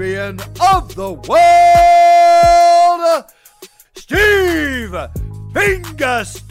of the world, Steve Fingerstyles.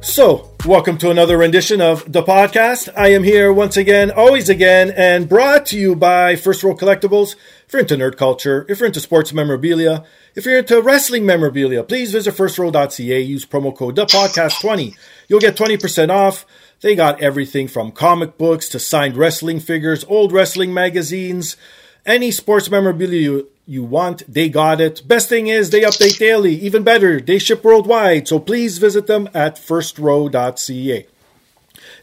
So, welcome to another rendition of the podcast. I am here once again, always again, and brought to you by First Row Collectibles. If you're into nerd culture, if you're into sports memorabilia, if you're into wrestling memorabilia, please visit firstrow.ca. Use promo code the podcast 20 You'll get 20% off. They got everything from comic books to signed wrestling figures, old wrestling magazines, any sports memorabilia you, you want, they got it. Best thing is they update daily. Even better, they ship worldwide. So please visit them at firstrow.ca.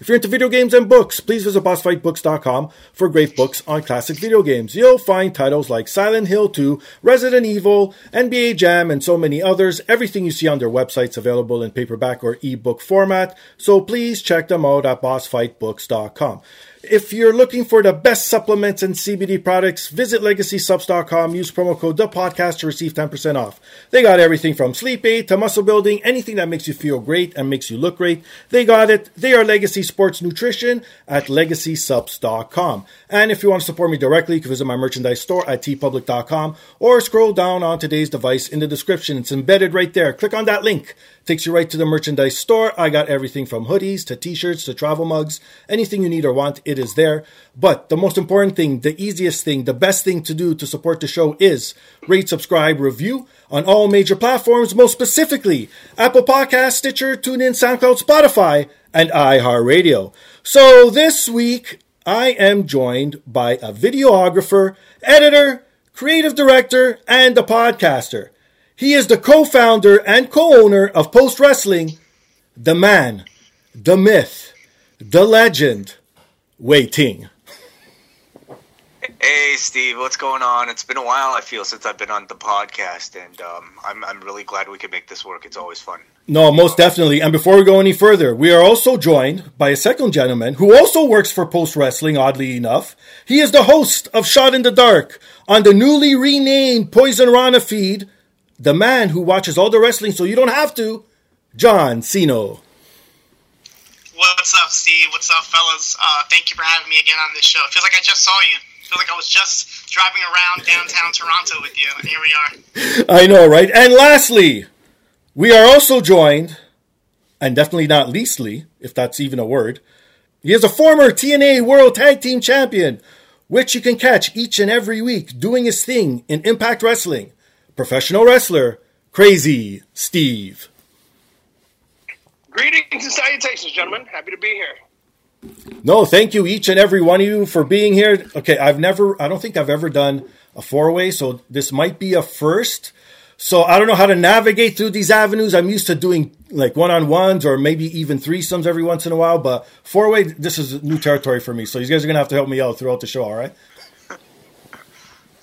If you're into video games and books, please visit bossfightbooks.com for great books on classic video games. You'll find titles like Silent Hill 2, Resident Evil, NBA Jam, and so many others. Everything you see on their website's available in paperback or ebook format, so please check them out at bossfightbooks.com. If you're looking for the best supplements and CBD products, visit legacysubs.com. Use promo code the podcast to receive 10% off. They got everything from sleep aid to muscle building, anything that makes you feel great and makes you look great. They got it. They are Legacy Sports Nutrition at legacysubs.com. And if you want to support me directly, you can visit my merchandise store at teepublic.com or scroll down on today's device in the description. It's embedded right there. Click on that link. Takes you right to the merchandise store. I got everything from hoodies to t-shirts to travel mugs. Anything you need or want, it is there. But the most important thing, the easiest thing, the best thing to do to support the show is rate, subscribe, review on all major platforms, most specifically Apple Podcasts, Stitcher, TuneIn, SoundCloud, Spotify, and iHeartRadio. So this week, I am joined by a videographer, editor, creative director, and a podcaster. He is the co-founder and co-owner of Post Wrestling, the man, the myth, the legend, Wai Ting. Hey Steve, what's going on? It's been a while. I feel since I've been on the podcast, and um, I'm I'm really glad we could make this work. It's always fun. No, most definitely. And before we go any further, we are also joined by a second gentleman who also works for Post Wrestling, oddly enough. He is the host of Shot in the Dark on the newly renamed Poison Rana feed, the man who watches all the wrestling so you don't have to, John Siino. What's up, Steve? What's up, fellas? Uh, thank you for having me again on this show. It feels like I just saw you. I feel like I was just driving around downtown Toronto with you, and here we are. I know, right? And lastly, we are also joined, and definitely not leastly, if that's even a word, he is a former TNA World Tag Team Champion, which you can catch each and every week doing his thing in Impact Wrestling. Professional wrestler, Crazy Steve. Greetings and salutations, gentlemen. Happy to be here. No, thank you each and every one of you for being here. Okay, I've never, I don't think I've ever done a four way, so this might be a first. So I don't know how to navigate through these avenues. I'm used to doing like one on ones or maybe even threesomes every once in a while, but four way, this is new territory for me. So you guys are going to have to help me out throughout the show, all right?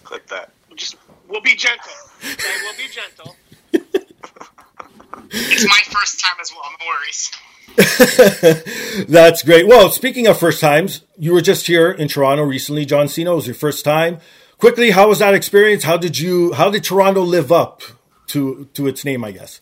Click that. Just we'll be gentle. Okay, we'll be gentle. It's my first time as well. No worries. That's great. Well, speaking of first times, you were just here in Toronto recently. John Siino it was your first time. Quickly, how was that experience? How did you? How did Toronto live up to to its name, I guess.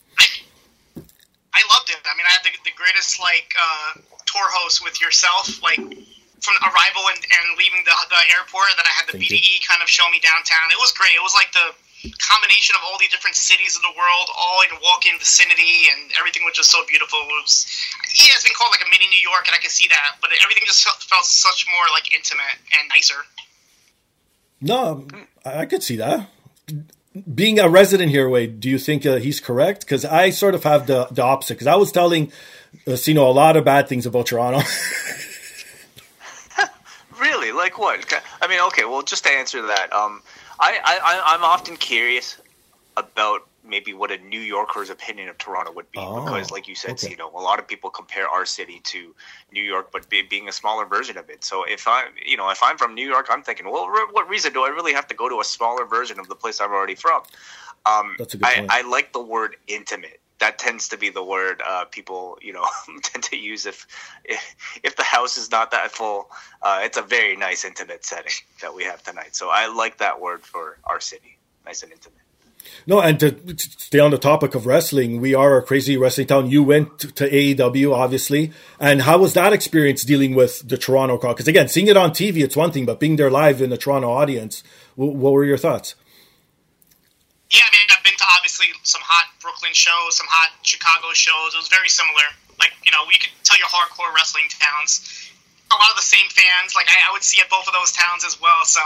I loved it. I mean, I had the, the greatest like uh, tour host with yourself, like from arrival and, and leaving the, the airport. And then I had the Thank BDE kind of show me downtown. It was great. It was like the combination of all the different cities of the world, all in walking vicinity, and everything was just so beautiful. It was, yeah, it's been called like a mini New York, and I can see that, but everything just felt, felt such more like intimate and nicer. No, I, I could see that. Being a resident here, Wai, do you think uh, he's correct? Because I sort of have the, the opposite. Because I was telling uh, Siino a lot of bad things about Toronto. Really? Like what? I mean, okay. Well, just to answer that, um, I, I I'm often curious about maybe what a New Yorker's opinion of Toronto would be Oh, because, like you said, okay. you know, a lot of people compare our city to New York, but be, being a smaller version of it. So if I, you know, if I'm from New York, I'm thinking, well, re- what reason do I really have to go to a smaller version of the place I'm already from? Um, That's a good I, point. I like the word intimate. That tends to be the word uh, people, you know, tend to use if, if if the house is not that full. Uh, it's a very nice intimate setting that we have tonight. So I like that word for our city, nice and intimate. no, and to to stay on the topic of wrestling, we are a crazy wrestling town. You went to, to AEW, obviously. And how was that experience dealing with the Toronto crowd? Because again, seeing it on TV, it's one thing, but being there live in the Toronto audience, wh- what were your thoughts? Yeah, I mean, I've been to obviously some hot Brooklyn shows, some hot Chicago shows. It was very similar. Like, you know, you could tell your hardcore wrestling towns. A lot of the same fans. Like, I, I would see at both of those towns as well. So,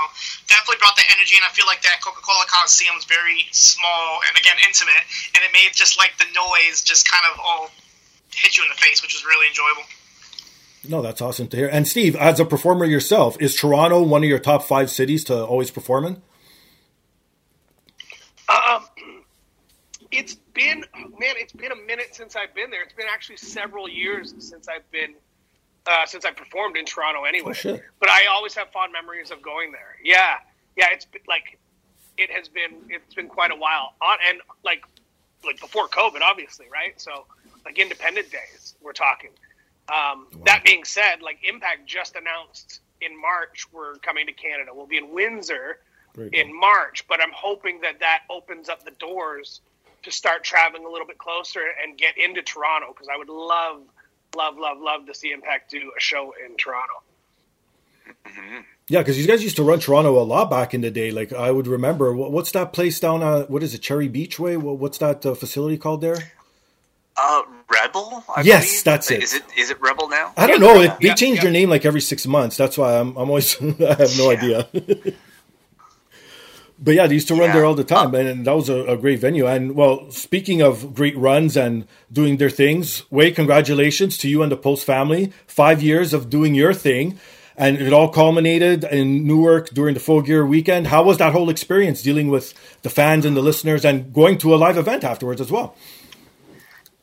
definitely brought the energy. And I feel like that Coca Cola Coliseum was very small and, again, intimate. And it made just like the noise just kind of all hit you in the face, which was really enjoyable. No, that's awesome to hear. And Steve, as a performer yourself, is Toronto one of your top five cities to always perform in? Um, it's been man, it's been a minute since I've been there. It's been actually several years since I've been uh, since I performed in Toronto. Anyway, Oh, but I always have fond memories of going there. Yeah, yeah, it's been, like it has been it's been quite a while on and like like before COVID, obviously, right? So like Independent Days, we're talking. Um, That being said, like Impact just announced in March we're coming to Canada. We'll be in Windsor Great. in March, but I'm hoping that that opens up the doors to start traveling a little bit closer and get into Toronto because I would love, love, love, love to see Impact do a show in Toronto. Yeah, because you guys used to run Toronto a lot back in the day. Like I would remember, what's that place down? Uh, what is it, Cherry Beach Way? What's that uh, facility called there? Uh, Rebel. I Yes, believe? that's it. Is it is it Rebel now? I don't know. It, they Yeah, change yeah. their name like every six months. That's why I'm, I'm always I have no idea. but yeah, they used to run Yeah. there all the time, oh. and that was a, a great venue. And well, speaking of great runs and doing their things, Wai, congratulations to you and the Post family. Five years of doing your thing. And it all culminated in Newark during the Full Gear weekend. How was that whole experience dealing with the fans and the listeners and going to a live event afterwards as well?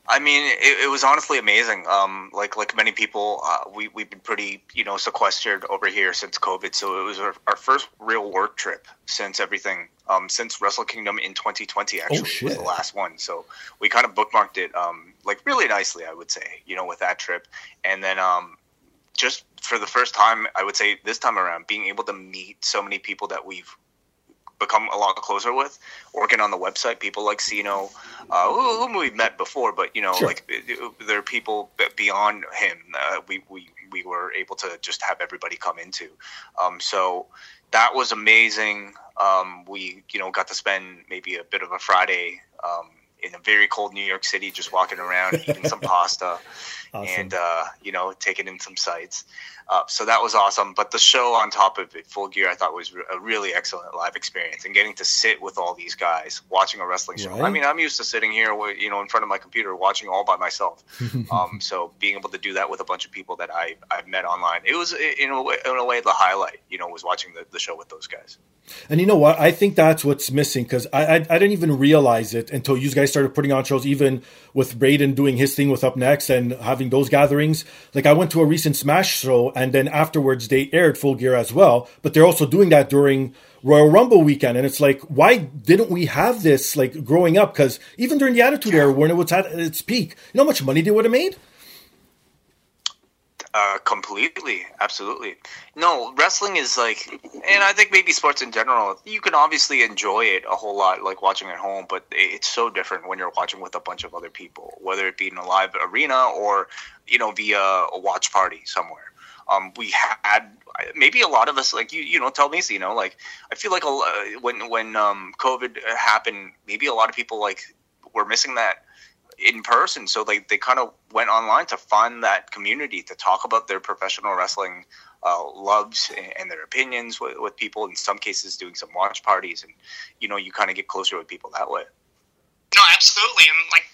I mean, it, it was honestly amazing. Um, like like many people, uh, we we've been pretty you know sequestered over here since COVID, so it was our, our first real work trip since everything. Um, since Wrestle Kingdom in 2020 actually was the last one, so we kind of bookmarked it um, like really nicely, I would say. You know, with that trip, and then um, just for the first time, I would say this time around, being able to meet so many people that we've become a lot closer with, working on the website, people like Siino, uh, who- whom we've met before, but you know, Sure. like there are people beyond him. Uh, we we we were able to just have everybody come into. Um, so that was amazing. Um, we you know got to spend maybe a bit of a Friday. Um, in a very cold New York City, just walking around, eating some pasta, Awesome. and uh, you know, taking in some sights. Uh, so that was awesome. But the show on top of it, Full Gear, I thought was a really excellent live experience, and getting to sit with all these guys watching a wrestling show. I mean, I'm used to sitting here, you know, in front of my computer watching all by myself. um, so being able to do that with a bunch of people that I I've met online, it was in a way, in a way the highlight. You know, was watching the, the show with those guys. And you know what? I think that's what's missing because I, I I didn't even realize it until you guys started putting on shows, even with Braden doing his thing with Up Next and having those gatherings. Like I went to a recent Smash show, and then afterwards they aired Full Gear as well. But they're also doing that during Royal Rumble weekend, and it's like, why didn't we have this like growing up? Because even during the Attitude Era, when it was at its peak, you know how much money they would have made? Uh, completely, absolutely. No, wrestling is like, and I think maybe sports in general. You can obviously enjoy it a whole lot, like watching at home, but it's so different when you're watching with a bunch of other people, whether it be in a live arena or you know via a watch party somewhere. Um, we had maybe a lot of us like you you know tell me you know like I feel like a, when when um, COVID happened, maybe a lot of people like were missing that in person. So they, they kind of went online to find that community to talk about their professional wrestling uh, loves and their opinions with, with people. In some cases, doing some watch parties, and you know, you kind of get closer with people that way. No, absolutely, and like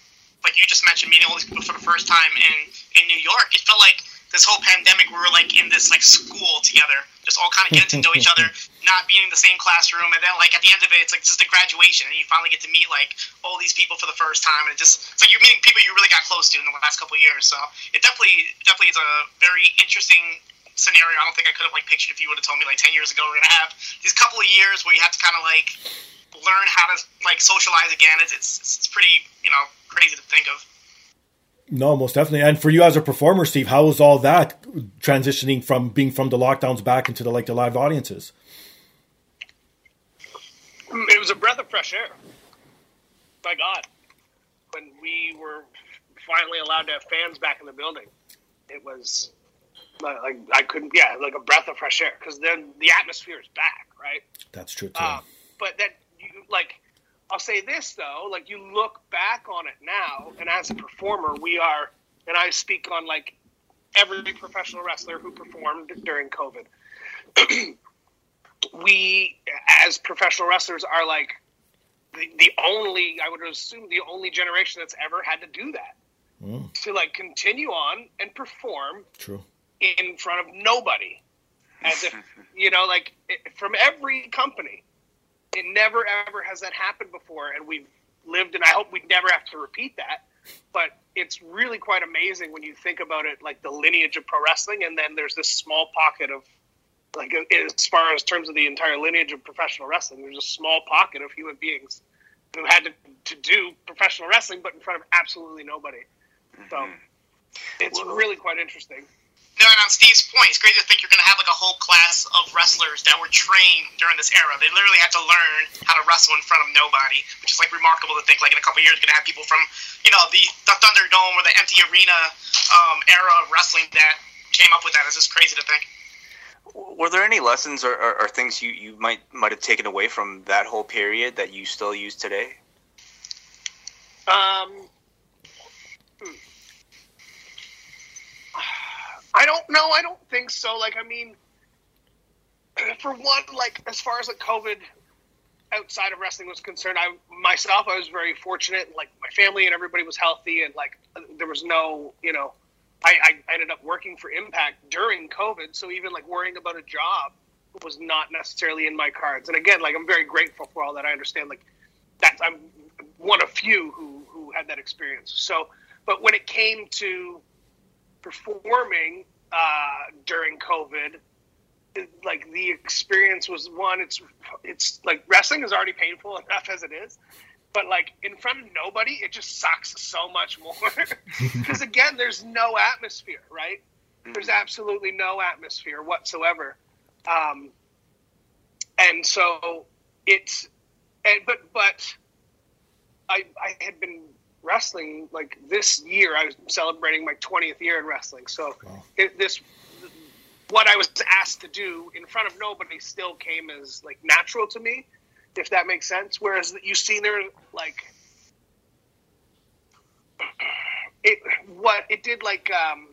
like you just mentioned, meeting all these people for the first time in in New York, it felt like this whole pandemic we were like in this like school together, just all kind of getting to know each other, not being in the same classroom, and then like at the end of it, it's like this is the graduation, and you finally get to meet like all these people for the first time, and it just it's like you're meeting people you really got close to in the last couple of years. So it definitely definitely is a very interesting scenario. I don't think I could have like pictured if you would have told me like ten years ago we're gonna have these couple of years where you have to kind of like learn how to like socialize again. It's it's, it's pretty you know crazy to think of. No, most definitely. And for you as a performer, Steve, how was all that transitioning from being from the lockdowns back into the like the live audiences? It was a breath of fresh air. By God, when we were finally allowed to have fans back in the building, it was like I couldn't, yeah, like a breath of fresh air because then the atmosphere is back, right? That's true too. Um, but then you like I'll say this though, like you look back on it now, and as a performer, we are, and I speak on like every professional wrestler who performed during COVID. we, as professional wrestlers, are like the, the only, I would assume, the only generation that's ever had to do that. Mm. To like continue on and perform True. in front of nobody. As if, you know, like from every company it never ever has that happened before, and we've lived, and I hope we never have to repeat that. But it's really quite amazing when you think about it, like the lineage of pro wrestling, and then there's this small pocket of, like, as far as terms of the entire lineage of professional wrestling, there's a small pocket of human beings who had to, to do professional wrestling, but in front of absolutely nobody. So mm-hmm. it's really quite interesting. No, and on Steve's point, it's great to think you're going to have like a whole class of wrestlers that were trained during this era. They literally had to learn how to wrestle in front of nobody, which is like remarkable to think. Like in a couple years, you're going to have people from you know the, the Thunderdome or the empty arena um, era of wrestling that came up with that. It's just crazy to think. Were there any lessons or, or, or things you, you might might have taken away from that whole period that you still use today? Um, hmm. I don't know. I don't think so. Like, I mean, for one, like as far as like COVID outside of wrestling was concerned, I myself I was very fortunate. Like my family and everybody was healthy, and like there was no, you know, I, I ended up working for Impact during COVID, so even like worrying about a job was not necessarily in my cards. And again, like I'm very grateful for all that. I understand like that's I'm one of few who who had that experience. So, but when it came to performing uh, during COVID, it, like the experience was one. It's it's like wrestling is already painful enough as it is, but like in front of nobody, it just sucks so much more. Because again, there's no atmosphere, right? There's absolutely no atmosphere whatsoever, um, and so it's and but but I I had been wrestling like this year i was celebrating my 20th year in wrestling so wow. it, this what i was asked to do in front of nobody still came as like natural to me if that makes sense whereas you see there like it what it did like um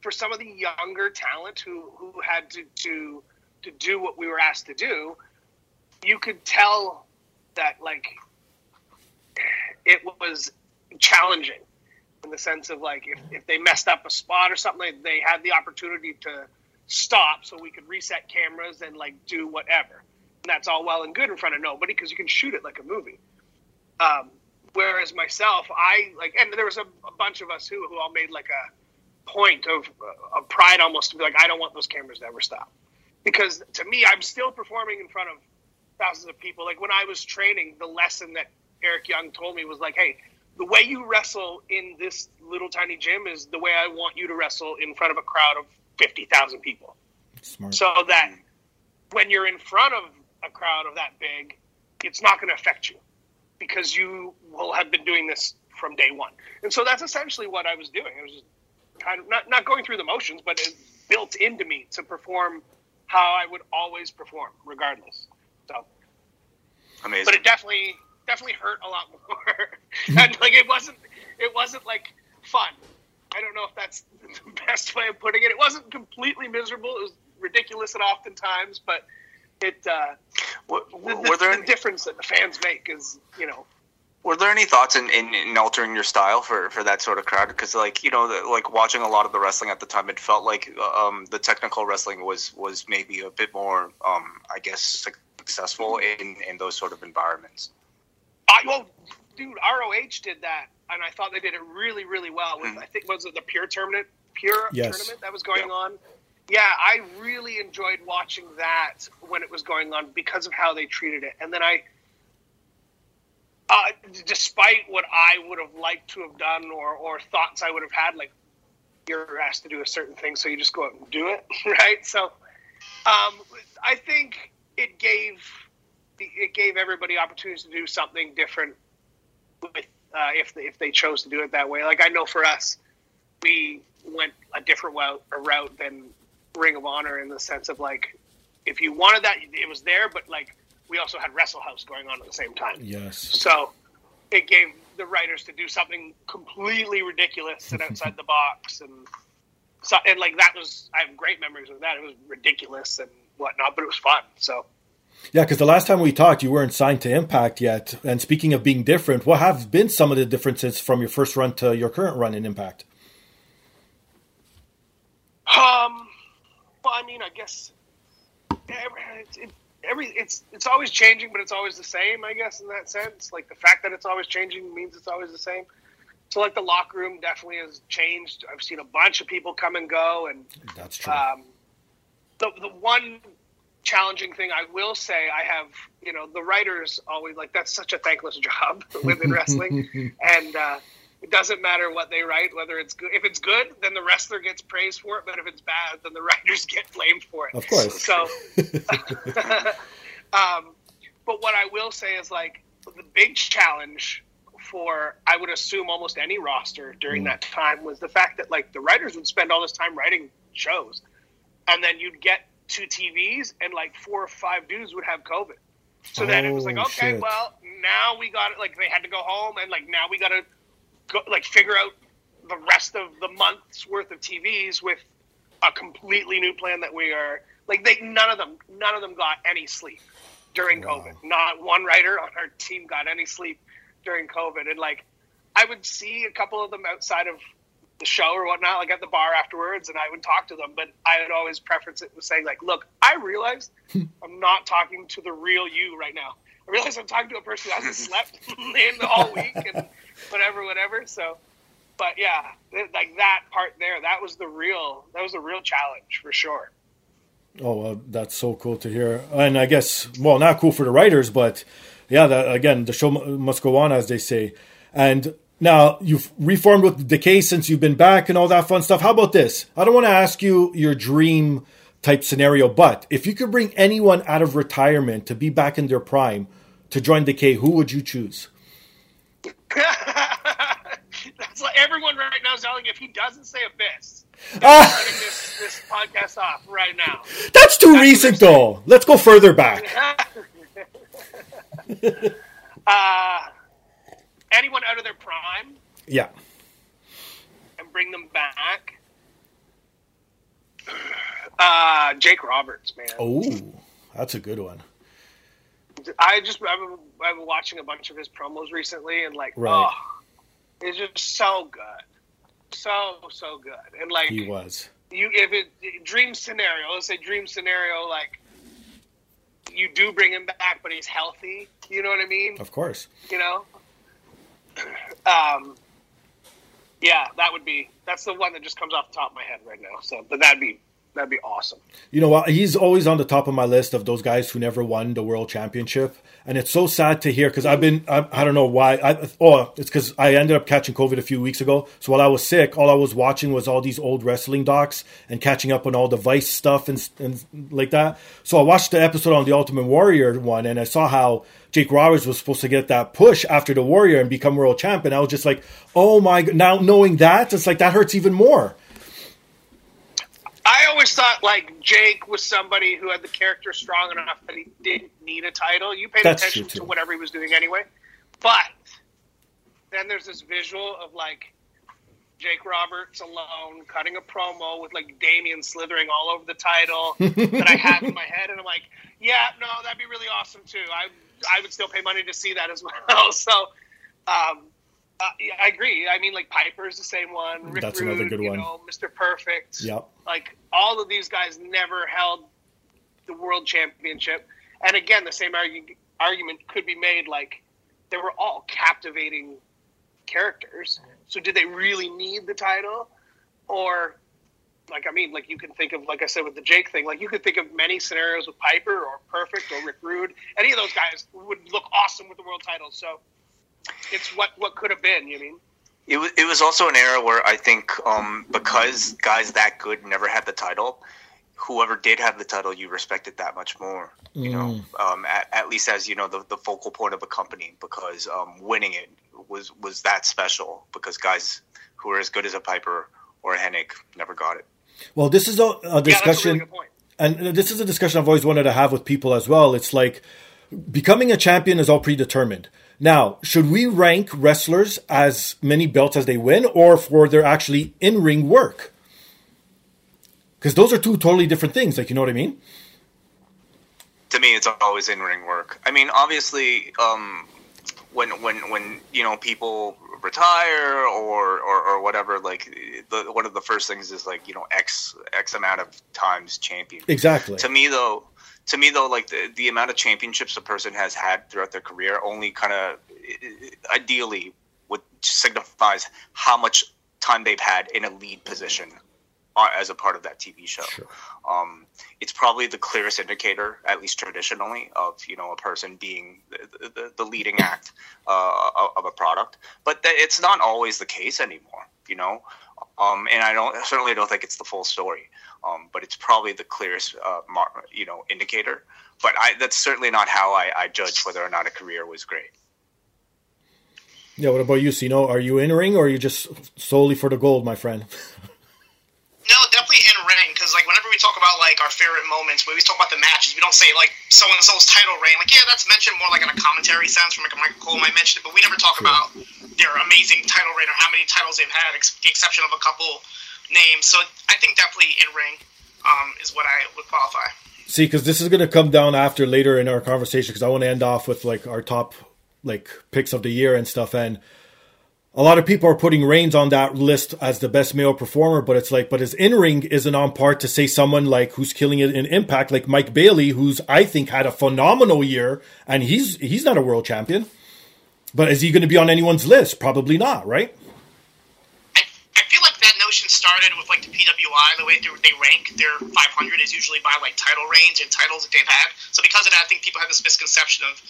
for some of the younger talent who who had to to to do what we were asked to do you could tell that like it was challenging in the sense of like if, if they messed up a spot or something, they had the opportunity to stop so we could reset cameras and like do whatever. And that's all well and good in front of nobody because you can shoot it like a movie. Um, whereas myself, I like, and there was a, a, bunch of us who who all made like a point of uh, of pride almost to be like, I don't want those cameras to ever stop because to me, I'm still performing in front of thousands of people. Like when I was training, the lesson that Eric Young told me was like, hey, the way you wrestle in this little tiny gym is the way I want you to wrestle in front of a crowd of fifty thousand people. Smart. So that when you're in front of a crowd of that big, it's not going to affect you because you will have been doing this from day one. And so that's essentially what I was doing. It was just kind of not, not going through the motions, but it built into me to perform how I would always perform, regardless. So, Amazing. but it definitely definitely hurt a lot more, and like it wasn't it wasn't like fun. I don't know if that's the best way of putting it. It wasn't completely miserable. It was ridiculous at oftentimes, but it uh, Were, the, were there the any, difference that the fans make is you know were there any thoughts in, in, in altering your style for, for that sort of crowd? Because like you know, the, like watching a lot of the wrestling at the time, it felt like um, the technical wrestling was was maybe a bit more, um, I guess, successful in, in those sort of environments. I well, dude, ROH did that, and I thought they did it really, really well. With I think was it the Pure tournament, Pure Yes. tournament that was going on. Yeah, I really enjoyed watching that when it was going on because of how they treated it. And then I, uh, despite what I would have liked to have done or or thoughts I would have had, like you're asked to do a certain thing, so you just go out and do it, right? So, um, I think it gave it gave everybody opportunities to do something different with uh, if they, if they chose to do it that way. Like I know for us, we went a different route, a route than Ring of Honor in the sense of like if you wanted that, it was there, but like we also had Wrestle House going on at the same time. Yes. So it gave the writers to do something completely ridiculous and outside the box, and so and like that was I have great memories of that. It was ridiculous and whatnot, but it was fun. So Yeah, because the last time we talked, you weren't signed to Impact yet. And speaking of being different, what have been some of the differences from your first run to your current run in Impact? Um, well, I mean, I guess every, it, every it's it's always changing, but it's always the same. I guess in that sense, like the fact that it's always changing means it's always the same. So, like the locker room definitely has changed. I've seen a bunch of people come and go, and That's true. um, the the one challenging thing I will say, I have you know the writers always like that's such a thankless job within wrestling, and uh, it doesn't matter what they write, whether it's good. If it's good, then the wrestler gets praised for it, but if it's bad, then the writers get blamed for it. Of course. So, um, but what I will say is like the big challenge for I would assume almost any roster during that time was the fact that like the writers would spend all this time writing shows, and then you'd get two TVs and like four or five dudes would have COVID. So then it was like, Oh, okay, shit. well now we got it. Like they had to go home and like now we got to go like figure out the rest of the month's worth of TVs with a completely new plan that we are like they none of them none of them got any sleep during Wow. COVID. Not one writer on our team got any sleep during COVID. And like I would see a couple of them outside of the show or whatnot, like at the bar afterwards, and I would talk to them. But I would always preference it with saying like, "Look, I realize I'm not talking to the real you right now. I realize I'm talking to a person who hasn't slept in the whole week and whatever, whatever." So, but yeah, th- like that part there, that was the real, that was the real challenge for sure. Oh, well, that's so cool to hear. And I guess, well, not cool for the writers, but yeah, that, again, the show mu- must go on, as they say. And now you've reformed with Decay since you've been back and all that fun stuff. How about this? I don't want to ask you your dream type scenario, but if you could bring anyone out of retirement to be back in their prime to join Decay, who would you choose? That's like everyone right now is yelling. If he doesn't say Abyss, cutting this, this podcast off right now. that's too recent, though. Let's go further back. uh, anyone out of their prime Yeah. and bring them back. Uh, Jake Roberts, man. Oh, that's a good one. I just I've been, I've been watching a bunch of his promos recently, and like, Right. oh, it's just so good, so so good. And like, He was. you if it dream scenario, let's say dream scenario, like you do bring him back, but he's healthy. You know what I mean? Of course. You know. Um. Yeah, that would be that's the one that just comes off the top of my head right now. So, but that'd be That'd be awesome. You know what? He's always on the top of my list of those guys who never won the world championship, and it's so sad to hear because I've been I, I, don't know why. I, oh, it's because I ended up catching COVID a few weeks ago. So while I was sick, all I was watching was all these old wrestling docs and catching up on all the Vice stuff and and like that. So I watched the episode on the Ultimate Warrior one, and I saw how Jake Roberts was supposed to get that push after the Warrior and become world champion. I was just like, oh my! Now knowing that, it's like that hurts even more. I always thought like Jake was somebody who had the character strong enough that he didn't need a title. You paid That's attention to whatever he was doing anyway. But then there's this visual of like Jake Roberts alone cutting a promo with like Damien slithering all over the title that I have in my head, and I'm like, yeah, no, that'd be really awesome too. I I would still pay money to see that as well. So, um, uh, I agree. I mean, like Piper's the same one. Rick That's Rude, another good one. Know, Mr. Perfect. Yep. Like all of these guys never held the world championship. And again, the same argument could be made. Like they were all captivating characters. So did they really need the title, or like I mean, like you can think of, like I said with the Jake thing, like you could think of many scenarios with Piper or Perfect or Rick Rude. Any of those guys would look awesome with the world title. So it's what what could have been. You mean? It was it was also an era where I think um, because guys that good never had the title, whoever did have the title, you respected that much more. You mm. know, um, at, at, least as you know the, the focal point of a company because um, winning it was was that special because guys who were as good as a Piper or a Hennig never got it. Well, this is a, a discussion, yeah, a really and this is a discussion I've always wanted to have with people as well. It's like becoming a champion is all predetermined. Now, should we rank wrestlers as many belts as they win or for their actually in ring work? Because those are two totally different things. Like, you know what I mean? To me, it's always in ring work. I mean, obviously, um, when when when you know people retire or, or, or whatever, like the, one of the first things is like you know x x amount of times champion. Exactly. To me, though, to me though like the, the amount of championships a person has had throughout their career only kind of ideally would signifies how much time they've had in a lead position uh, as a part of that TV show. Sure. Um, it's probably the clearest indicator, at least traditionally, of you know a person being the, the, the leading act uh, of a product. But it's not always the case anymore. You know, um, and I don't certainly don't think it's the full story. Um, but it's probably the clearest, uh, mar- you know, indicator. But I, that's certainly not how I, I judge whether or not a career was great. Yeah. What about you, Siino? Are you in ring or are you just solely for the gold, my friend? definitely in ring because like whenever we talk about like our favorite moments, when we talk about the matches, we don't say like so and so's title reign. Like yeah, that's mentioned more like in a commentary sense from like a Michael Cole might mention it, but we never talk about their amazing title reign or how many titles they've had, ex- the exception of a couple names. So I think definitely in ring um, is what I would qualify. See, because this is going to come down after later in our conversation, because I want to end off with like our top like picks of the year and stuff, and a lot of people are putting Reigns on that list as the best male performer, but it's like, but his in ring isn't on par to say someone like who's killing it in Impact, like Mike Bailey, who's I think had a phenomenal year, and he's he's not a world champion. But is he going to be on anyone's list? Probably not, right? I, I feel like that notion started with like the PWI, the way they rank their 500 is usually by like title reigns and titles that they've had. So because of that, I think people have this misconception of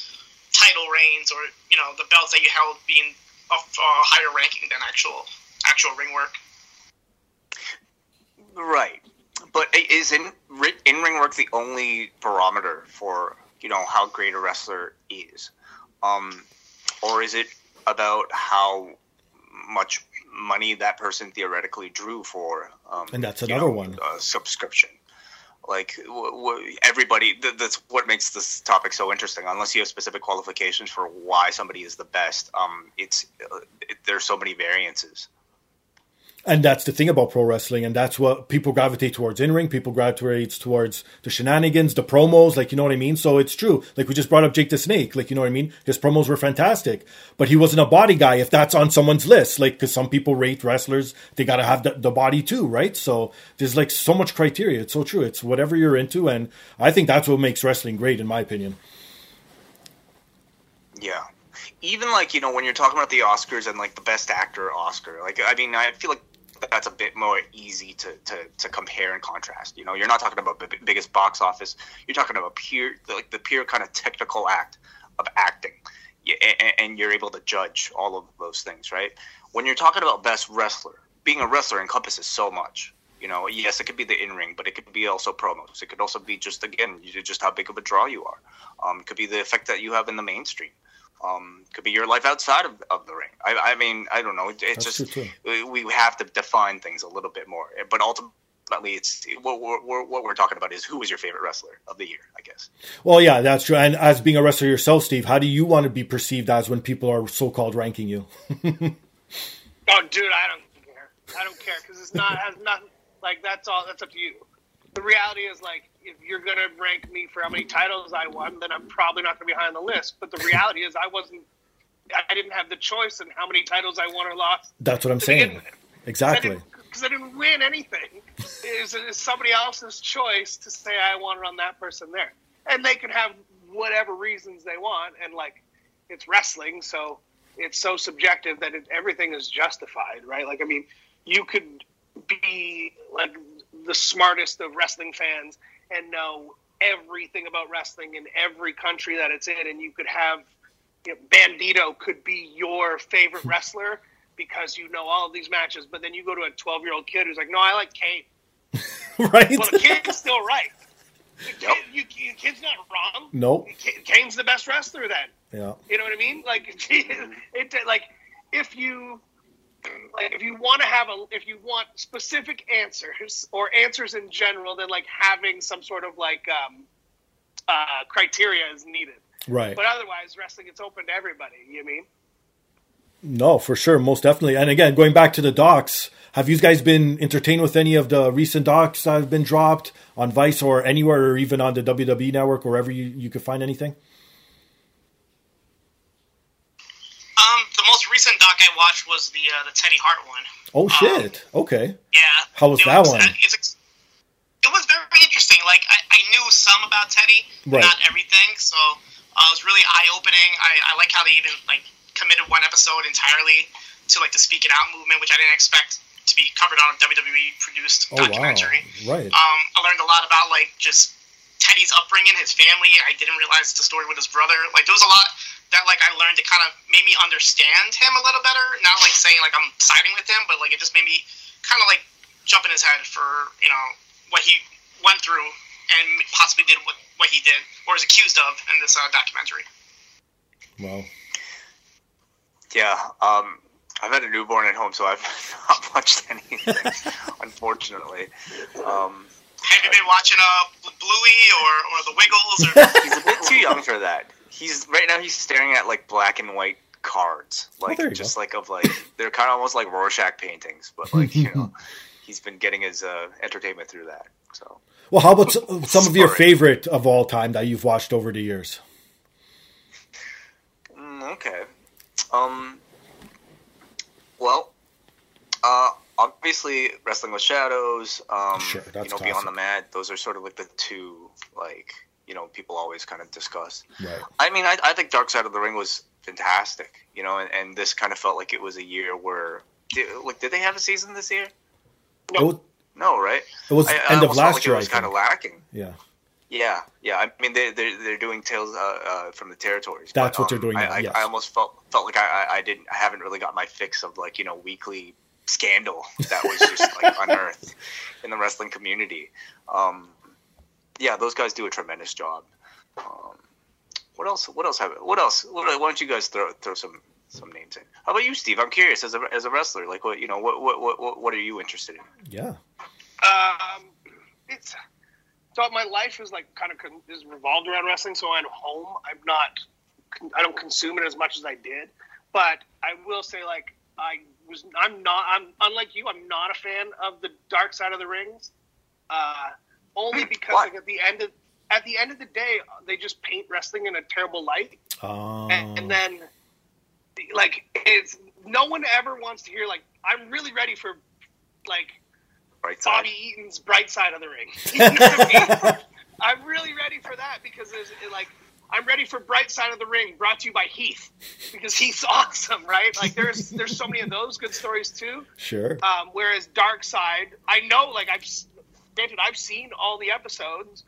title reigns or you know the belts that you held being of uh, higher ranking than actual actual ring work. Right, but is in in ring work the only barometer for you know how great a wrestler is, um, or is it about how much money that person theoretically drew for. Um, and that's another know, one. subscription. Like everybody, th- that's what makes this topic so interesting. Unless you have specific qualifications for why somebody is the best, um, it's uh, it, there's so many variances and that's the thing about pro wrestling, and that's what people gravitate towards in ring. People gravitate towards the shenanigans, the promos, like you know what I mean. So it's true. Like we just brought up Jake the Snake, like you know what I mean. His promos were fantastic, but he wasn't a body guy. If that's on someone's list, like because some people rate wrestlers, they got to have the, the body too, right? So there's like so much criteria. It's so true. It's whatever you're into, and I think that's what makes wrestling great, in my opinion. Yeah, even like you know when you're talking about the Oscars and like the best actor Oscar, like I mean I feel like that's a bit more easy to, to, to compare and contrast. You know, you're not talking about the biggest box office. You're talking about pure like the pure kind of technical act of acting, and you're able to judge all of those things, right? When you're talking about best wrestler, being a wrestler encompasses so much. You know, yes, it could be the in ring, but it could be also promos. It could also be just again, just how big of a draw you are. Um, it could be the effect that you have in the mainstream. Um, could be your life outside of, of the ring. I, I mean, I don't know. It's That's just we, we have to define things a little bit more. But ultimately, it's what we're, what we're talking about is who was your favorite wrestler of the year, I guess. Well, yeah, that's true. And as being a wrestler yourself, Steve, how do you want to be perceived as when people are so-called ranking you? oh, dude, I don't care. I don't care because it's not has nothing like that's all. That's up to you. The reality is like if you're gonna rank me for how many titles I won, then I'm probably not gonna be high on the list. But the reality is I wasn't. I didn't have the choice in how many titles I won or lost. That's what I'm saying. Exactly. Because I, I, didn't win anything. It's, it's somebody else's choice to say I want to run that person there, and they can have whatever reasons they want, and like it's wrestling, so it's so subjective that it, everything is justified, right? Like I mean, you could be like the smartest of wrestling fans and know everything about wrestling in every country that it's in, and you could have you know, Bandito could be your favorite hmm. wrestler because you know all of these matches, but then you go to a 12 year old kid who's like, no, I like Kane. right. Well, the kid's still right. The kid, you, you, kid's not wrong. Nope. Kane's the best wrestler then. Yeah. You know what I mean? Like, it, like if you like if you want to have a if you want specific answers or answers in general then like having some sort of like um uh criteria is needed. Right. But otherwise wrestling it's open to everybody you mean? No for sure most definitely. And again going back to the docs have you guys been entertained with any of the recent docs that have been dropped on vice or anywhere or even on the wwe network wherever you, you could find anything recent doc I watched was the uh, the Teddy Hart one. Oh um, shit! Um, okay. Yeah. How was that was, one? Uh, it was very interesting. Like I, I knew some about Teddy, right. not everything. So uh, it was really eye opening. I, I like how they even like committed one episode entirely to like the Speaking Out movement, which I didn't expect to be covered on a WWE produced oh, documentary. Wow. Right. Um, I learned a lot about like just Teddy's upbringing, his family. I didn't realize the story with his brother. Like there was a lot that like I learned to kind of made me understand him a little better. Not like saying like I'm siding with him, but like it just made me kind of like jump in his head for you know what he went through and possibly did what what he did or is accused of in this uh, documentary. Well, yeah. Um, I've had a newborn at home, so I've not watched anything, unfortunately. Um, Have you been watching uh, Bluey or, or The Wiggles? Or... He's a bit too young for that he's right now he's staring at like black and white cards, like oh, just go. like of like they're kind of almost like Rorschach paintings, but like you know, he's been getting his uh, entertainment through that. So, well, how about some, some of your favorite of all time that you've watched over the years? Mm, okay, um, well, uh, obviously, Wrestling with Shadows, um, sure, you know, classic. Beyond the Mat. Those are sort of like the two like you know people always kind of discuss. Right. I mean, I, I think Dark Side of the Ring was fantastic, you know, and, and this kind of felt like it was a year where, did, like, did they have a season this year? No, was, no, right? It was I, end I of last like year. It was kind of lacking. Yeah. Yeah, yeah. I mean, they they're, they're doing tales uh, uh, from the territories. That's but, what um, they're doing. Now, I, yes. I, almost felt felt like I, I didn't I haven't really got my fix of like you know weekly scandal that was just like unearthed in the wrestling community. Um, yeah, those guys do a tremendous job. Um, what else? What else have? What else? Why don't you guys throw throw some some names in? How about you, Steve? I'm curious as a as a wrestler. Like, what you know? What what what what are you interested in? Yeah. Um, it's so my life is like kind of con- is revolved around wrestling. So I'm home. I'm not. I don't consume it as much as I did, but I will say like I was. I'm not. I'm unlike you. I'm not a fan of the dark side of the rings. Uh, only because like at the end of at the end of the day, they just paint wrestling in a terrible light. Oh. And, and then, like, it's no one ever wants to hear like I'm really ready for like Bright Bobby Eaton's bright side of the ring. You know I am really ready for that because there's like I'm ready for Bright Side of the Ring, brought to you by Heath, because Heath's awesome, right? Like there's there's so many of those good stories too. Sure. Um, whereas Dark Side, I know, like I've granted, I've seen all the episodes,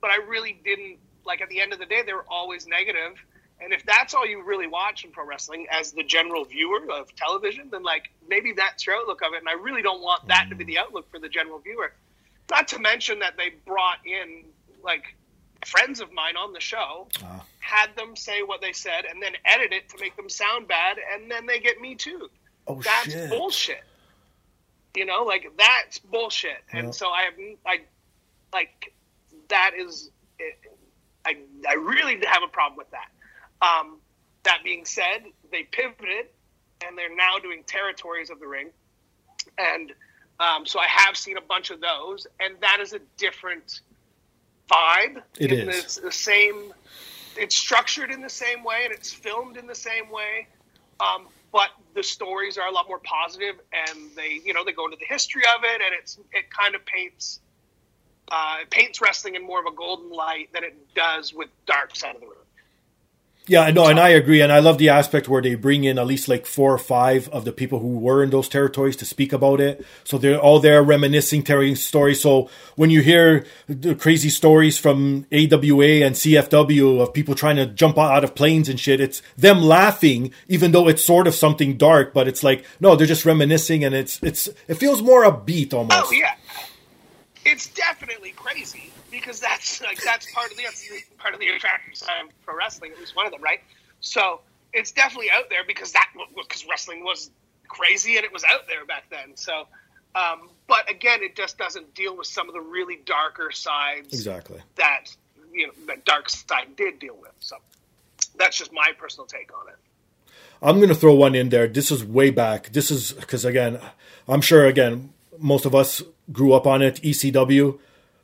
but I really didn't like. At the end of the day, they were always negative. And if that's all you really watch in pro wrestling as the general viewer of television, then like maybe that's your outlook of it. And I really don't want that to be the outlook for the general viewer. Not to mention that they brought in like friends of mine on the show, Ah. had them say what they said, and then edit it to make them sound bad, and then they get me too. oh That's shit. bullshit. You know, like that's bullshit. Yeah. And so I have, I, like, that is, I, I really have a problem with that. Um, that being said, they pivoted, and they're now doing territories of the ring, and um, so I have seen a bunch of those, and that is a different vibe. It is. the, the same. It's structured in the same way, and it's filmed in the same way. Um, but the stories are a lot more positive, and they, you know, they go into the history of it, and it's it kind of paints uh, paints wrestling in more of a golden light than it does with Dark Side of the Room. Yeah, no, and I agree, and I love the aspect where they bring in at least like four or five of the people who were in those territories to speak about it. So they're all there reminiscing, telling stories. So when you hear the crazy stories from AWA and CFW of people trying to jump out of planes and shit, it's them laughing, even though it's sort of something dark. But it's like no, they're just reminiscing, and it's it's it feels more upbeat almost. Oh yeah, it's definitely crazy because that's like that's part of the part of the attraction side of pro wrestling, at least one of them, right? So it's definitely out there because that because wrestling was crazy and it was out there back then. So, um, but again, it just doesn't deal with some of the really darker sides Exactly. that you know that dark side did deal with. So that's just my personal take on it. I'm going to throw one in there. This is way back. This is because, again, I'm sure, again, most of us grew up on it. ECW,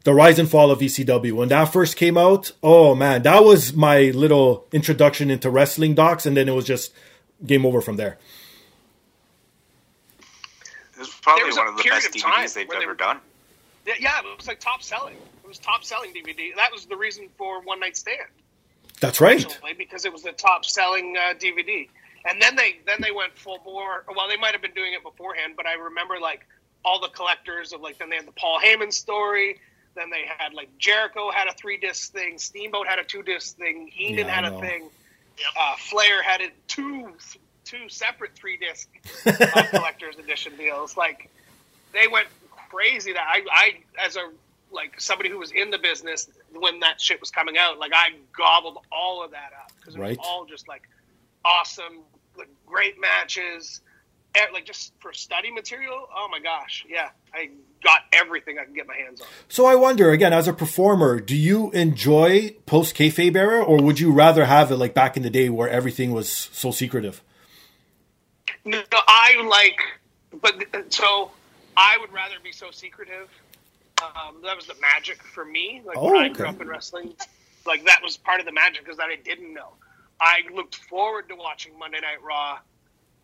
the rise and fall of ECW. When that first came out, oh man, that was my little introduction into wrestling docs. And then it was just game over from there. It was probably was one of the best of DVDs they've where they ever were- done. Yeah, yeah, it was like top selling. It was top selling DVD. That was the reason for One Night Stand. That's right. because it was the top selling uh, DVD. And then they then they went full bore. Well, they might have been doing it beforehand, but I remember like all the collectors of like then they had the Paul Heyman story. Then they had like Jericho had a three disc thing. Steamboat had a two disc thing. Heenan Yeah, had a thing. Uh, Flair had a two two separate three disc uh, collectors edition deals. Like they went crazy. That I, I as a like somebody who was in the business when that shit was coming out, like I gobbled all of that up because it Right. was all just like awesome, like, great matches, like just for study material. Oh my gosh, yeah, I got everything I can get my hands on. So I wonder, again, as a performer, do you enjoy post kayfabe era, or would you rather have it like back in the day where everything was so secretive? No, I like, but so I would rather be so secretive. Um, that was the magic for me. Like Oh, when I grew up in wrestling, like that was part of the magic because that I didn't know. I looked forward to watching Monday Night Raw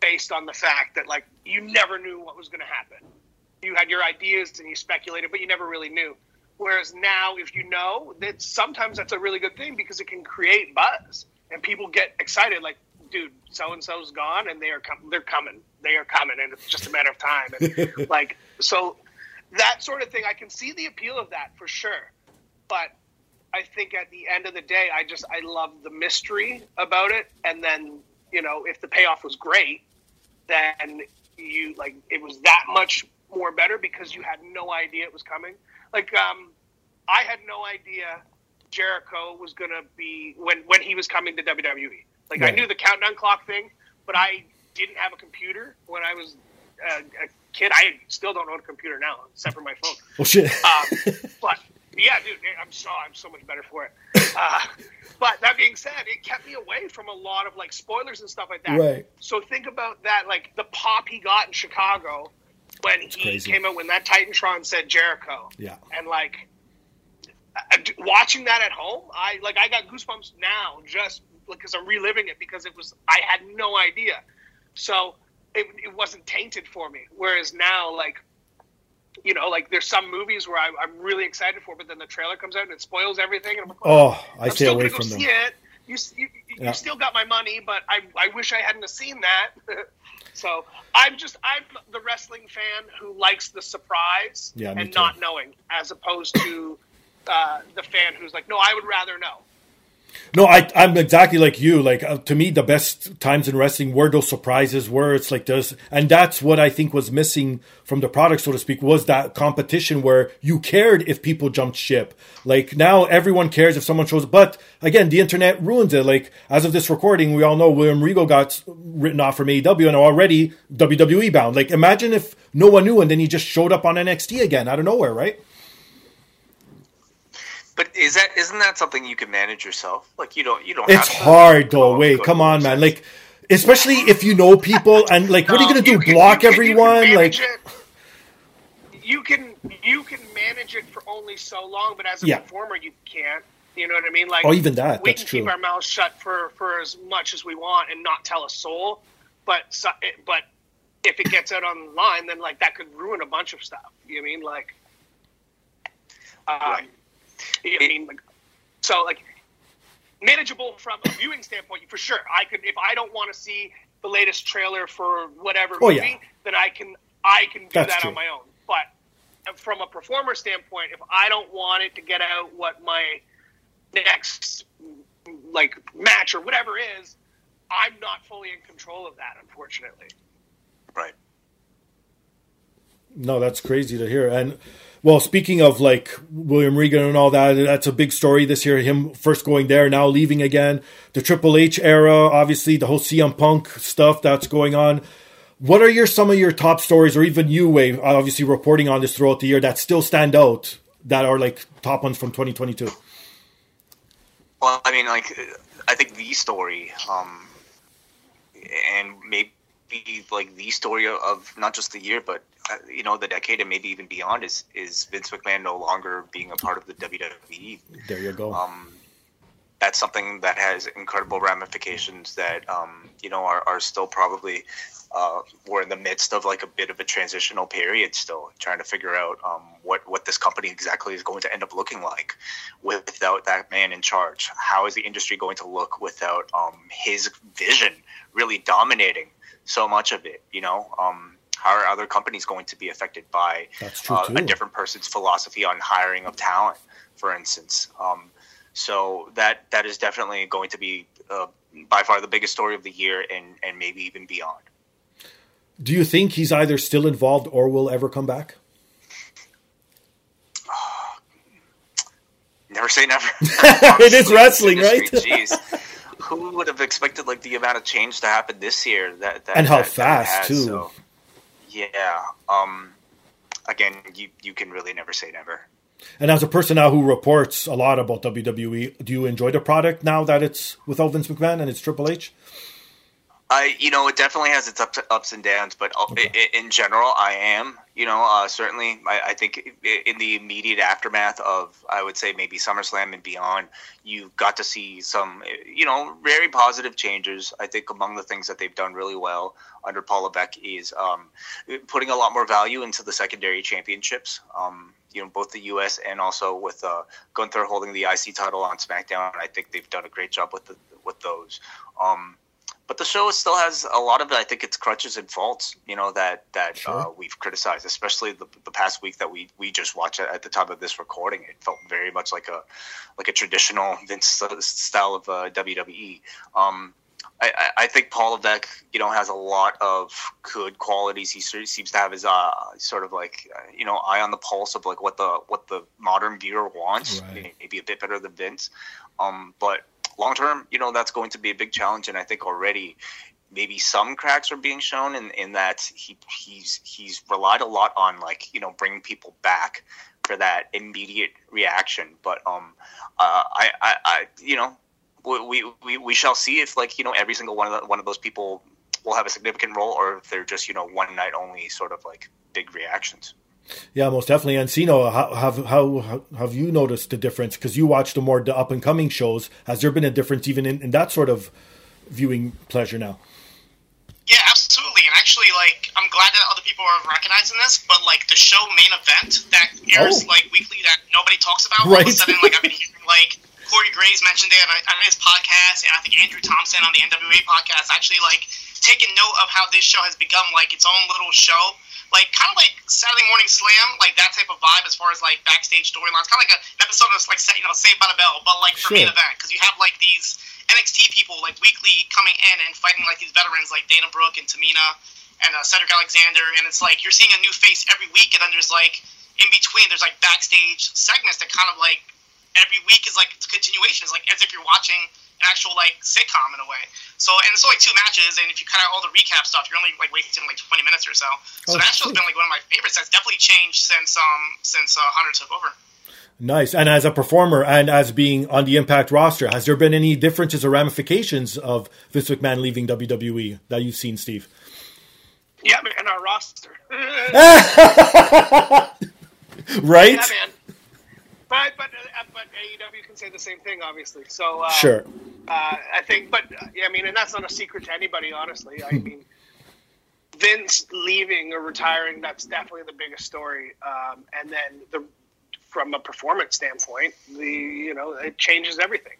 based on the fact that like you never knew what was going to happen. You had your ideas and you speculated, but you never really knew. Whereas now, if you know, that sometimes that's a really good thing because it can create buzz and people get excited. Like, dude, so and so's gone, and they are com- they're coming, they are coming, and it's just a matter of time. And like, so that sort of thing, I can see the appeal of that for sure. But I think at the end of the day, I just I love the mystery about it, and then you know, if the payoff was great, then you like it was that much more better because you had no idea it was coming. Like, um, I had no idea Jericho was gonna be when when he was coming to WWE. Like, I knew the countdown clock thing, but I didn't have a computer when I was a, a kid. I still don't own a computer now, except for my phone. Oh shit! Um, but yeah, dude, I'm so I'm so much better for it. Uh, but that being said, it kept me away from a lot of like spoilers and stuff like that. Right. So think about that, like the pop he got in Chicago when he crazy. came out when that Titantron said Jericho. Yeah. And like watching that at home, I like I got goosebumps now just because I'm reliving it because it was I had no idea. So it, it wasn't tainted for me. Whereas now, like you know, like there's some movies where I, I'm really excited for, but then the trailer comes out and it spoils everything, and I'm like, oh, I I'm stay still away from them. see it. you you, you Yeah. still got my money, but I I wish I hadn't seen that. so I'm just I'm the wrestling fan who likes the surprise Yeah, and too. not knowing, as opposed to uh, the fan who's like, no, I would rather know. No, I, I'm exactly like you. Like uh, to me, the best times in wrestling were those surprises, where it's like this, and that's what I think was missing from the product, so to speak, was that competition where you cared if people jumped ship. Like now, everyone cares if someone shows. But again, the internet ruins it. Like as of this recording, we all know William Regal got written off from AEW and already WWE bound. Like imagine if no one knew and then he just showed up on NXT again out of nowhere, right? But is that isn't that something you can manage yourself? Like you don't you don't. It's have to hard though. Wait, come on, man. Like, especially if you know people and like, what are you gonna do? Block you can everyone? Like, it. you can you can manage it for only so long, but as a Yeah. performer, you can't. You know what I mean? Like, Oh, even that, We can true. keep our mouths shut for for as much as we want and not tell a soul. But but if it gets out online, then like that could ruin a bunch of stuff. You know what I mean? Like, um, Right. I mean, like, so like manageable from a viewing standpoint for sure. I could if I don't want to see the latest trailer for whatever Oh, movie, yeah. then I can I can do That's that true. on my own. But uh, from a performer standpoint, if I don't want it to get out what my next like match or whatever is, I'm not fully in control of that, unfortunately. right. no, that's crazy to hear. And well, speaking of like William Regal and all that, that's a big story this year. Him first going there, now leaving again. The Triple H era, obviously, the whole CM Punk stuff that's going on. What are your some of your top stories, or even you, Wai, obviously reporting on this throughout the year that still stand out that are like top ones from 2022? Well, I mean, like, I think the story, um, and maybe like the story of not just the year, but uh, you know, the decade and maybe even beyond is is Vince McMahon no longer being a part of the WWE. There you go. Um, that's something that has incredible ramifications that um, you know are, are still probably uh, we're in the midst of like a bit of a transitional period still trying to figure out um, what what this company exactly is going to end up looking like without that man in charge how is the industry going to look without um, his vision really dominating so much of it you know um, how are other companies going to be affected by uh, a different person's philosophy on hiring of talent for instance um, so that that is definitely going to be uh, by far the biggest story of the year, and and maybe even beyond. Do you think he's either still involved or will ever come back? Never say never. It is wrestling, this right? Jeez, who would have expected like the amount of change to happen this year? That, that And how that- fast, has, too. so, yeah. Um. Again, you you can really never say never. And as a person now who reports a lot about WWE, do you enjoy the product now that it's without Vince McMahon and it's Triple H? I, you know, it definitely has its ups, ups and downs, but uh, i in general, I am, you know, uh, certainly, I, I think in the immediate aftermath of, I would say maybe SummerSlam and beyond, you got to see some, you know, very positive changes. I think among the things that they've done really well under Paul Levesque is um, putting a lot more value into the secondary championships. Um, you know, both the U.S. and also with uh, Gunther holding the IC title on SmackDown. I think they've done a great job with the, with those. Um, but the show still has a lot of I think its crutches and faults. You know that that Sure. uh, we've criticized, especially the, the past week that we we just watched at, at the time of this recording. It felt very much like a like a traditional Vince style of uh, WWE. Um, I, I- I think Paul Levesque, you know, has a lot of good qualities. He seems to have his uh, sort of like uh, you know eye on the pulse of like what the what the modern viewer wants. Right. Maybe a bit better than Vince, um, but long term, you know, that's going to be a big challenge. And I think already maybe some cracks are being shown in, in that he he's he's relied a lot on like you know bringing people back for that immediate reaction. But um, uh, I, I I you know we, we we shall see if like you know every single one of the, one of those people will have a significant role or if they're just you know one night only sort of like big reactions. Yeah, most definitely. And Siino, how have how, how have you noticed the difference? Because you watch the more the up and coming shows. Has there been a difference even in, in that sort of viewing pleasure now? Yeah, absolutely. And actually, like, I'm glad that other people are recognizing this. But like the show main event that airs Oh. like weekly that nobody talks about, all of Right. a sudden, like I've been hearing like Corey Graves mentioned it on, on his podcast, and I think Andrew Thompson on the NWA podcast actually like taking note of how this show has become like its own little show, like kind of like Saturday Morning Slam, like that type of vibe as far as like backstage storylines, kind of like a, an episode of like you know Saved by the Bell, but like for Sure. main event because you have like these NXT people like weekly coming in and fighting like these veterans like Dana Brooke and Tamina and uh, Cedric Alexander, and it's like you're seeing a new face every week, and then there's like in between there's like backstage segments that kind of like every week is like continuation. It's like as if you're watching an actual like sitcom in a way. So and it's only two matches, and if you cut out all the recap stuff, you're only like wasting like 20 minutes or so. So Oh, that show's sweet. been like one of my favorites. That's definitely changed since um since uh, Hunter took over. Nice. And as a performer and as being on the Impact roster, has there been any differences or ramifications of Vince McMahon leaving WWE that you've seen, Steve? Yeah, man, our roster. Right? Yeah, man. But but uh, but AEW can say the same thing, obviously. So uh, Sure. Uh, I think, but yeah, I mean, and that's not a secret to anybody, honestly. I mean, Vince leaving or retiring, that's definitely the biggest story. Um, and then the from a performance standpoint, the you know it changes everything.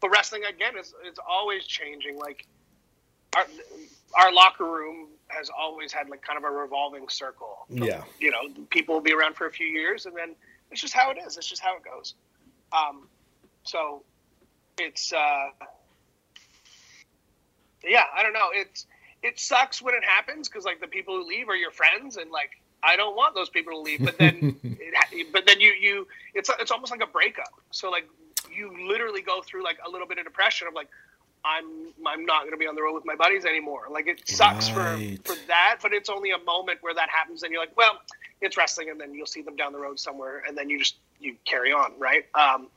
But wrestling again is is always changing. Like our our locker room has always had like kind of a revolving circle. Yeah. You know, people will be around for a few years, and then it's just how it is. It's just how it goes. Um, so it's uh, yeah, I don't know. It's it sucks when it happens because like the people who leave are your friends, and like I don't want those people to leave. But then, it, but then you you it's it's almost like a breakup. So like you literally go through like a little bit of depression of like I'm I'm not going to be on the road with my buddies anymore. Like it sucks Right. for for that, but it's only a moment where that happens, and you're like, well, it's wrestling, and then you'll see them down the road somewhere, and then you just you carry on, right? Um,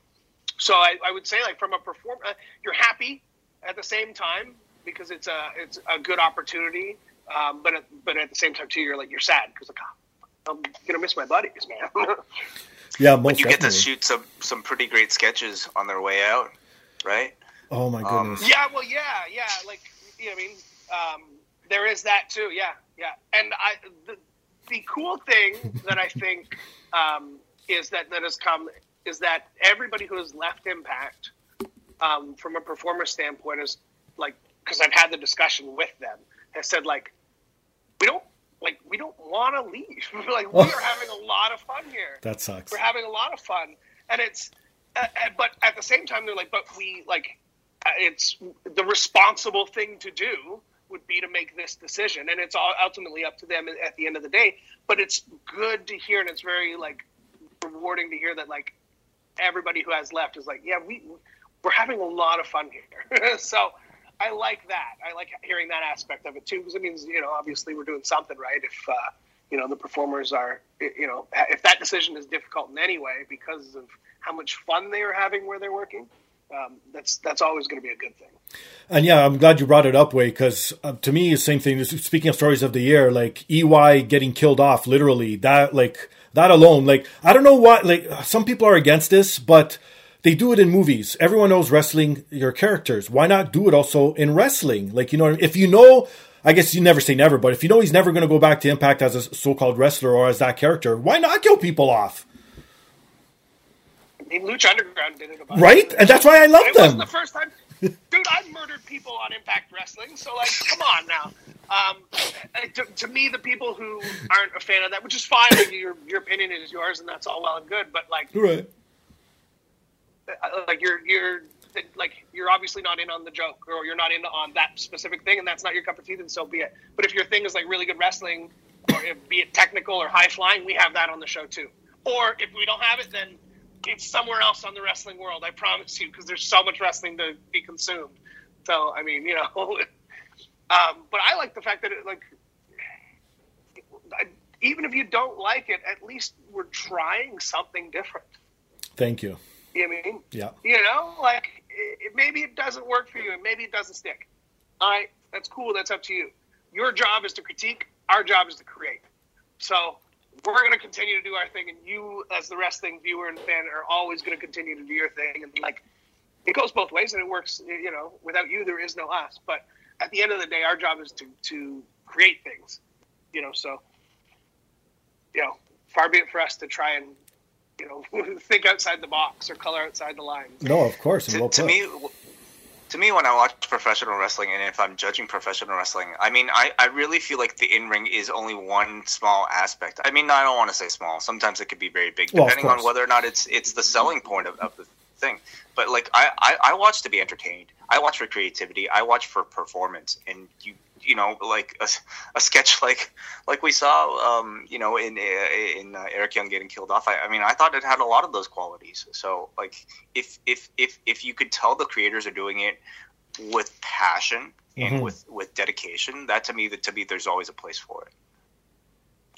so I, I would say like from a perform, uh, you're happy at the same time because it's a it's a good opportunity, um, but at, but at the same time too, you're like you're sad because like oh, I'm gonna miss my buddies, man. Yeah, most you get to shoot some some pretty great sketches on their way out, right? Oh my Um, goodness. Yeah, well, yeah, yeah. Like, you know, I mean, um, there is that too. Yeah, yeah. And I, the, the cool thing that I think um, is that that has come is that everybody who has left Impact, um, from a performer standpoint, is like because I've had the discussion with them, has said like, we don't like we don't want to leave. like we are having a lot of fun here That sucks. we're having a lot of fun and it's uh, uh, but at the same time they're like but we like uh, it's the responsible thing to do would be to make this decision and it's all ultimately up to them at the end of the day but it's good to hear and it's very like rewarding to hear that like everybody who has left is like yeah we we're having a lot of fun here. So i like that. I like hearing that aspect of it too because it means you know obviously we're doing something right? If uh you know the performers are you know if that decision is difficult in any way because of how much fun they are having where they're working um, that's that's always going to be a good thing. And yeah, I'm glad you brought it up, Wai, because uh, to me, the same thing. Speaking of stories of the year, like EY getting killed off, literally, that, like, that alone, like, I don't know why, like, some people are against this, but they do it in movies. Everyone knows wrestling, your characters. Why not do it also in wrestling? Like, you know, if you know, I guess you never say never, but if you know he's never going to go back to Impact as a so called wrestler or as that character, why not kill people off? I mean, Lucha Underground did it about Right? And that's why I love it them. the first time dude i've murdered people on impact wrestling so like come on now um, uh, to, to me the people who aren't a fan of that which is fine like, your, your opinion is yours and that's all well and good but like Right. uh, like you're you're like you're obviously not in on the joke or you're not in on that specific thing and that's not your cup of tea then so be it. But if your thing is like really good wrestling or if, be it technical or high flying we have that on the show too. Or if we don't have it then it's somewhere else on the wrestling world i promise you because there's so much wrestling to be consumed. So i mean you know um, but i like the fact that it like I- even if you don't like it at least we're trying something different Thank you. you know I mean? Yeah. You know, like it, maybe it doesn't work for you, and maybe it doesn't stick. All right, that's cool. That's up to you. Your job is to critique. Our job is to create. So we're going to continue to do our thing, and you, as the wrestling viewer and fan, are always going to continue to do your thing. And like, it goes both ways, and it works. You know, without you, there is no us. But at the end of the day, our job is to to create things. You know, so you know, far be it for us to try and you know think outside the box or color outside the lines. No, of course. to, well to me to me when i watch professional wrestling and if i'm judging professional wrestling i mean i, I really feel like the in-ring is only one small aspect i mean i don't want to say small sometimes it could be very big Well, depending on whether or not it's it's the selling point of, of the thing. But like I, I i watch to be entertained. I watch for creativity. I watch for performance. And you you know like a, a sketch like like we saw um you know in in uh, eric young getting killed off I, I mean i thought it had a lot of those qualities. So like if if if if you could tell the creators are doing it with passion and Mhm. with with dedication that to me that to me there's always a place for it.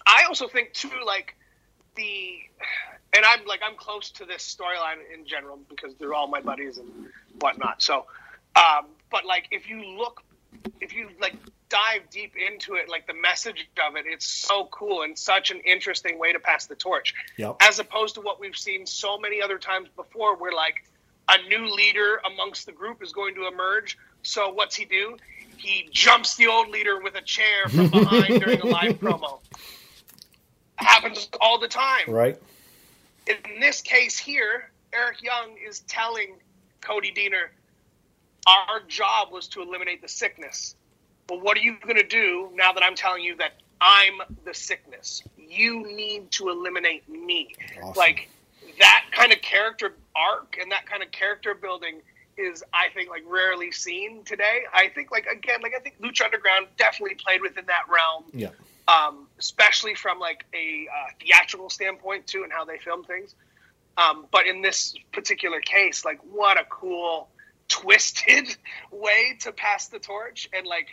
I also think too, like the, and I'm like I'm close to this storyline in general because they're all my buddies and whatnot. So, um, but like if you look, if you like dive deep into it, like the message of it, it's so cool and such an interesting way to pass the torch, Yep. as opposed to what we've seen so many other times before, where like a new leader amongst the group is going to emerge. So what's he do? He jumps the old leader with a chair from behind during a live promo happens all the time. Right. In this case here, Eric Young is telling Cody Deaner, our job was to eliminate the sickness. Well, what are you going to do now that I'm telling you that I'm the sickness? You need to eliminate me. Awesome. Like that kind of character arc and that kind of character building is, I think, like rarely seen today. I think, like again, like I think Lucha Underground definitely played within that realm Yeah. Um, especially from like a uh, theatrical standpoint too, and how they film things. Um, but in this particular case, like what a cool twisted way to pass the torch, and like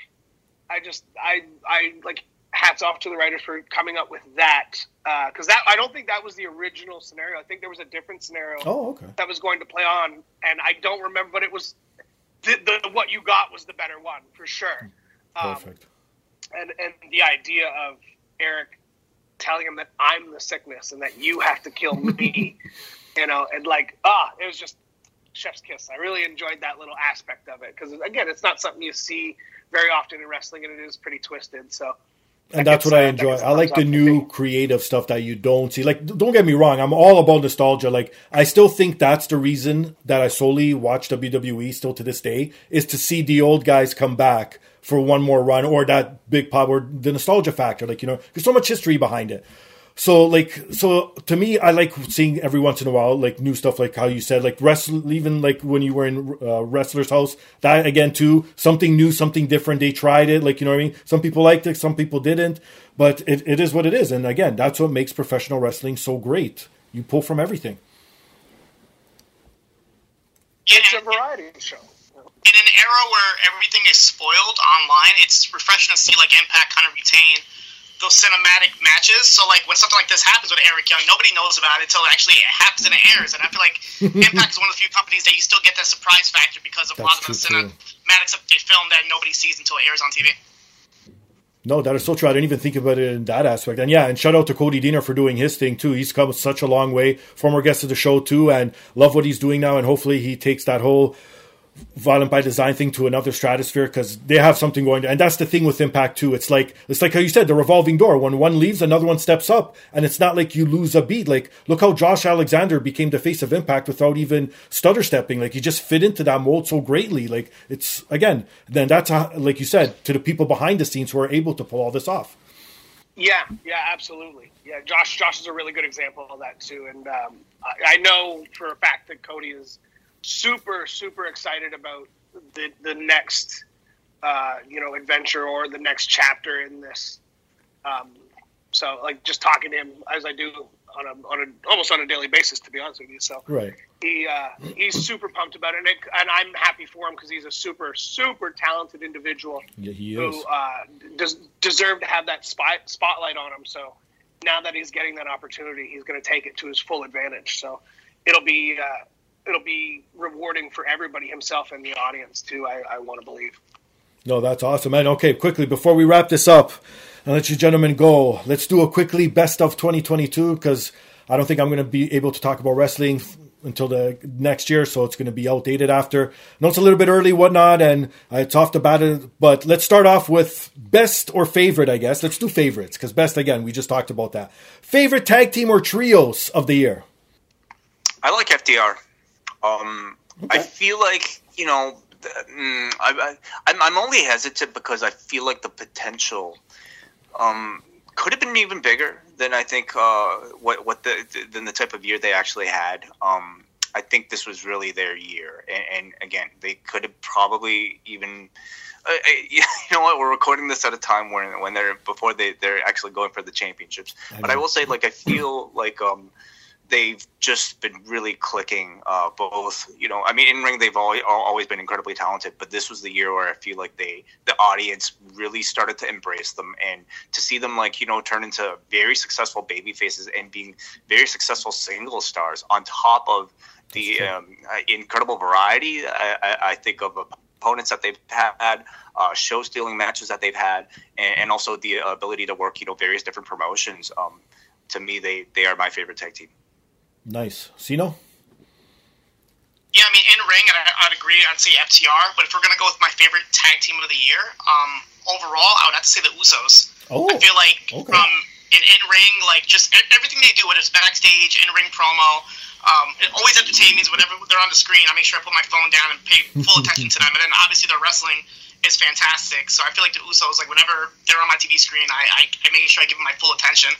I just I I like hats off to the writers for coming up with that because that I don't think that was the original scenario. I think there was a different scenario Oh, okay. that was going to play on, and I don't remember, but it was the, the what you got was the better one for sure. Um, Perfect. And and the idea of Eric telling him that I'm the sickness and that you have to kill me, you know, and like ah, it was just chef's kiss. I really enjoyed that little aspect of it because again, it's not something you see very often in wrestling, and it is pretty twisted. So and that's what I enjoy. I like the new creative stuff that you don't see. Like, don't get me wrong, I'm all about nostalgia. Like, I still think that's the reason that I solely watch WWE still to this day is to see the old guys come back for one more run or that big pop or the nostalgia factor. Like, you know, there's so much history behind it. So like so to me, I like seeing every once in a while like new stuff like how you said like wrestle even like when you were in uh, wrestler's house that again too something new something different they tried it like you know what I mean? Some people liked it some people didn't but it, it is what it is and again that's what makes professional wrestling so great. You pull from everything. It's a and, variety show. in an era where everything is spoiled online, it's refreshing to see like Impact kind of retain those cinematic matches. So like when something like this happens with Eric Young, nobody knows about it until actually it happens and it airs. And I feel like Impact is one of the few companies that you still get that surprise factor because of a lot of the That's cinematics that they film that nobody sees until it airs on TV. No, that is so true. I didn't even think about it in that aspect. And yeah, and shout out to Cody Deaner for doing his thing too. He's come such a long way. Former guest of the show too, and love what he's doing now. And hopefully he takes that whole violent by design thing to another stratosphere because they have something going. And that's the thing with Impact too. It's like it's like how you said the revolving door. When one leaves, another one steps up, and it's not like you lose a beat. Like look how Josh Alexander became the face of Impact without even stutter stepping. Like he just fit into that mold so greatly. Like it's again, then that's how, like you said to the people behind the scenes who are able to pull all this off. Yeah, yeah, absolutely. Yeah, Josh. Josh is a really good example of that too, and um, I, I know for a fact that Cody is super, super excited about the the next, uh, you know, adventure or the next chapter in this. Um, so, like, just talking to him as I do on a on a almost on a daily basis, to be honest with you. So, Right. he uh, he's super pumped about it, and, it, and I'm happy for him because he's a super, super talented individual Yeah, he is. who uh, does deserve to have that spot, spotlight on him. So now that he's getting that opportunity, he's going to take it to his full advantage. So it'll be uh, it'll be rewarding for everybody, himself and the audience too. I, I want to believe. No, that's awesome. And okay, quickly before we wrap this up and let you gentlemen go, let's do a quickly best of 2022 because I don't think I'm going to be able to talk about wrestling until the next year, so it's going to be outdated after. I know it's a little bit early, whatnot, and it's off the bat. But let's start off with best or favorite, I guess. Let's do favorites because best again, we just talked about that. Favorite tag team or trios of the year. I like FTR. Um, okay. I feel like you know, mm, I, I, I'm only hesitant because I feel like the potential um, could have been even bigger than I think uh, what what the than the type of year they actually had. Um, I think this was really their year, and, and again, they could have probably even. Uh, uh you know what? We're recording this at a time when when they're before they they're actually going for the championships. I but I will say, like, I feel like um, they've just been really clicking uh, both you know i mean in ring they've always, always been incredibly talented but this was the year where i feel like they the audience really started to embrace them and to see them like you know turn into very successful baby faces and being very successful single stars on top of the um, incredible variety I, I, think of opponents that they've had uh, show stealing matches that they've had and, and, also the ability to work you know various different promotions. Um, to me they they are my favorite tag team Nice. Siino? Yeah, I mean, in ring, and I'd agree. I'd say FTR. But if we're gonna go with my favorite tag team of the year, um, overall, I would have to say the Usos. Oh, I feel like okay. from an in ring, like just everything they do, whether it's backstage, in ring promo, um, it always entertains me. Whenever they're on the screen, I make sure I put my phone down and pay full attention to them. And then obviously the wrestling is fantastic. So I feel like the Usos, like whenever they're on my TV screen, I, I, I make sure I give them my full attention.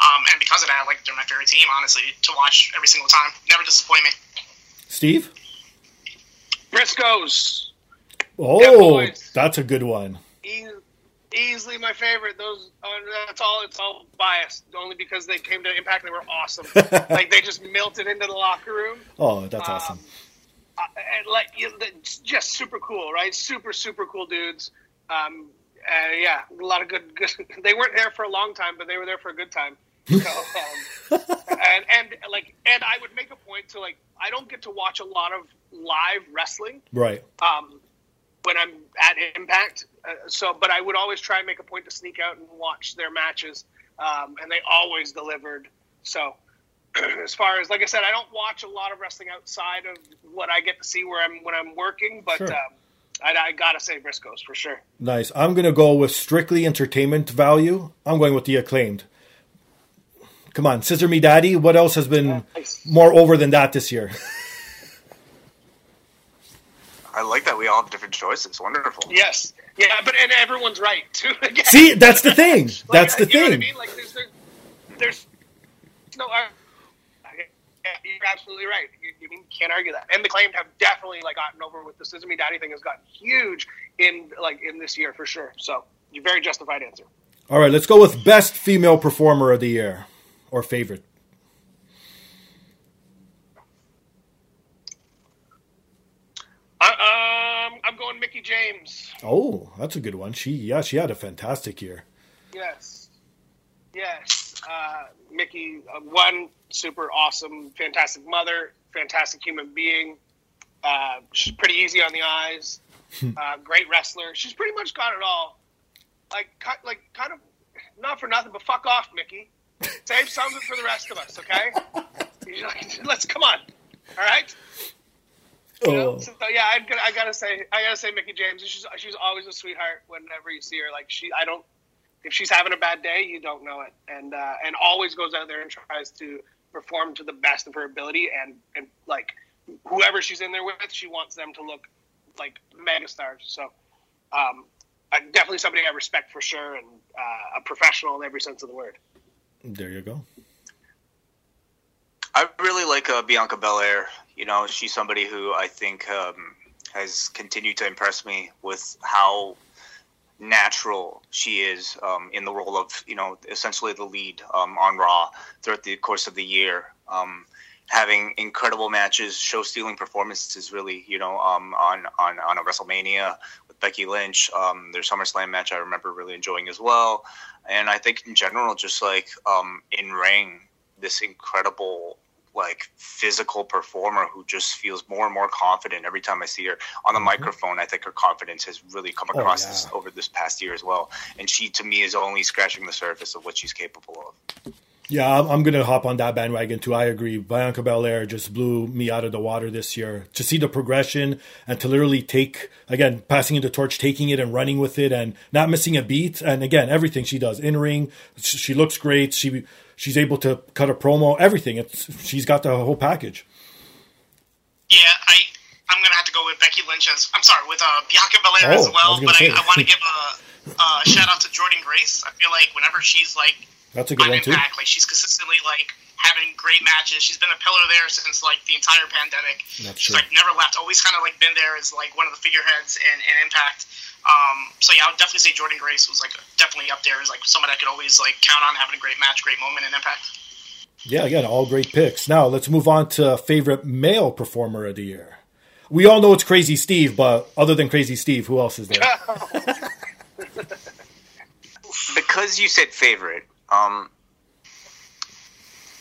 Um, and because of that, like they're my favorite team, honestly, to watch every single time. Never disappoint me. Steve? Briscoes. Oh, that's a good one. easily my favorite. Those uh, that's all. It's all biased, only because they came to Impact. They were awesome. like they just melted into the locker room. Oh, that's um, awesome uh, like just super cool, right? Super super cool dudes. Um, and yeah, a lot of good, good. They weren't there for a long time, but they were there for a good time. So, um, and and like and I would make a point to like I don't get to watch a lot of live wrestling, right? Um, when I'm at Impact, uh, so but I would always try and make a point to sneak out and watch their matches, um, and they always delivered. So as far as like I said, I don't watch a lot of wrestling outside of what I get to see where I'm when I'm working, but sure. um, I, I, gotta say Briscoes for sure. Nice. I'm gonna go with strictly entertainment value. I'm going with the acclaimed. Come on, Scissor Me Daddy. What else has been nice. more over than that this year? I like that we all have different choices. Wonderful. Yes. Yeah, but and everyone's right too. See, that's the thing. That's like, the thing. I mean? Like there's, there's, there's no you're absolutely right. You, you mean can't argue that. And the claimed have definitely like gotten over with the Scissor Me Daddy thing has gotten huge in like in this year for sure. So, you very justified answer. All right, let's go with best female performer of the year or favorite. Uh, um, I'm going Mickie James. Oh, that's a good one. She yeah, she had a fantastic year. Yes, yes. Uh, Mickie, uh, one super awesome, fantastic mother, fantastic human being. Uh, she's pretty easy on the eyes. Uh, great wrestler. She's pretty much got it all. Like, like kind of not for nothing, but fuck off, Mickie. Save some of it for the rest of us, okay? Let's come on. All right. You know? oh. so, yeah, I, I gotta say, I gotta say, Mickie James. She's she's always a sweetheart. Whenever you see her, like she, I don't. If she's having a bad day, you don't know it, and uh, and always goes out there and tries to perform to the best of her ability and and like whoever she's in there with, she wants them to look like megastars. So um, definitely somebody I respect for sure and uh, a professional in every sense of the word. There you go. I really like uh, Bianca Belair. You know, she's somebody who I think um, has continued to impress me with how natural she is um, in the role of you know essentially the lead um, on Raw throughout the course of the year. Um, having incredible matches, show stealing performances, really you know um, on on on a WrestleMania with Becky Lynch. Um, their SummerSlam match I remember really enjoying as well, and I think in general just like um, in ring this incredible like physical performer who just feels more and more confident every time I see her on the mm-hmm. microphone. I think her confidence has really come oh, across oh, yeah. this, over this past year as well. And she, to me, is only scratching the surface of what she's capable of. Yeah, I'm, going to hop on that bandwagon too. I agree. Bianca Belair just blew me out of the water this year. To see the progression and to literally take, again, passing the torch, taking it and running with it and not missing a beat. And again, everything she does in ring, she looks great. She she's able to cut a promo, everything. It's she's got the whole package. Yeah, I I'm gonna have to go with Becky Lynch as I'm sorry with uh, Bianca Belair Oh, as well, I but. I, I want to give a, a shout out to Jordynne Grace. I feel like whenever she's like That's a good on one too. Like she's consistently like having great matches. She's been a pillar there since like the entire pandemic. That's she's true. like never left. Always kind of like been there as like one of the figureheads in, in Impact. Um, so yeah, I would definitely say Jordynne Grace was like definitely up there as like someone I could always like count on having a great match, great moment in Impact. Yeah, again, all great picks. Now let's move on to favorite male performer of the year. We all know it's Crazy Steve, but other than Crazy Steve, who else is there? Because you said favorite, um,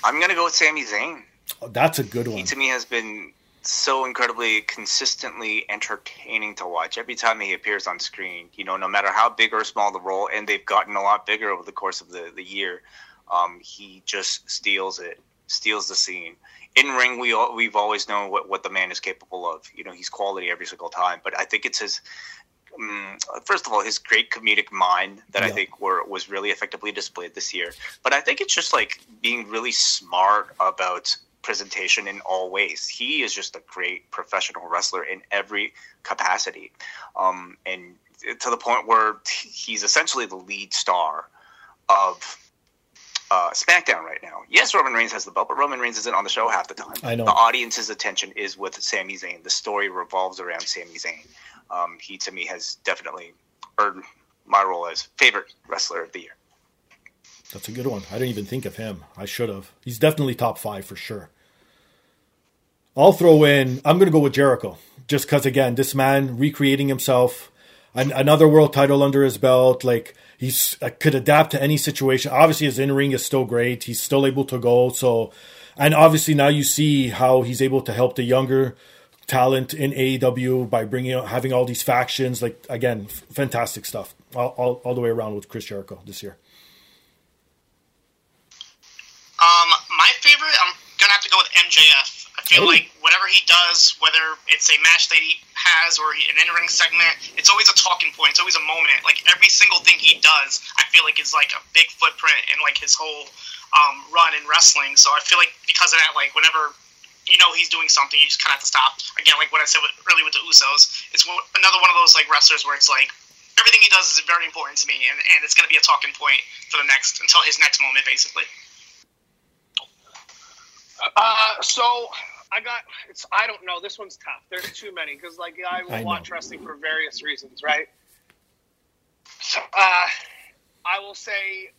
I'm gonna go with Sami Zayn. Oh, That's a good one. He to me has been so incredibly consistently entertaining to watch every time he appears on screen. You know, no matter how big or small the role, and they've gotten a lot bigger over the course of the, the year. Um, he just steals it, steals the scene. In ring, we all, we've always known what, what the man is capable of. You know, he's quality every single time. But I think it's his um, first of all, his great comedic mind that I think were was really effectively displayed this year. But I think it's just like being really smart about presentation in all ways. He is just a great professional wrestler in every capacity, um, and to the point where he's essentially the lead star of. Uh, SmackDown right now. Yes, Roman Reigns has the belt, but Roman Reigns isn't on the show half the time. I know. The audience's attention is with Sami Zayn. The story revolves around Sami Zayn um, he to me has definitely earned my role as favorite wrestler of the year. That's a good one. I didn't even think of him. I should have. He's definitely top five for sure. I'll throw in. I'm going to go with Jericho, just because again, this man recreating himself, an, another world title under his belt. Like he's uh, could adapt to any situation. Obviously, his in ring is still great. He's still able to go. So, and obviously now you see how he's able to help the younger talent in AEW by bringing out having all these factions. Like again, f- fantastic stuff all, all, all the way around with Chris Jericho this year. Um, my favorite, I'm gonna have to go with MJF. I feel Oh. like whatever he does, whether it's a match that he has or an in-ring segment, it's always a talking point. It's always a moment. Like every single thing he does, I feel like is like a big footprint in like his whole um, run in wrestling. So I feel like because of that, like whenever you know he's doing something, you just kind of have to stop. Again, like what I said with, earlier with the Usos, it's one, another one of those like wrestlers where it's like everything he does is very important to me, and, and it's gonna be a talking point for the next until his next moment, basically. Uh, so I got it's I don't know. This one's tough. There's too many because like I will I watch wrestling for various reasons, right? So uh, I will say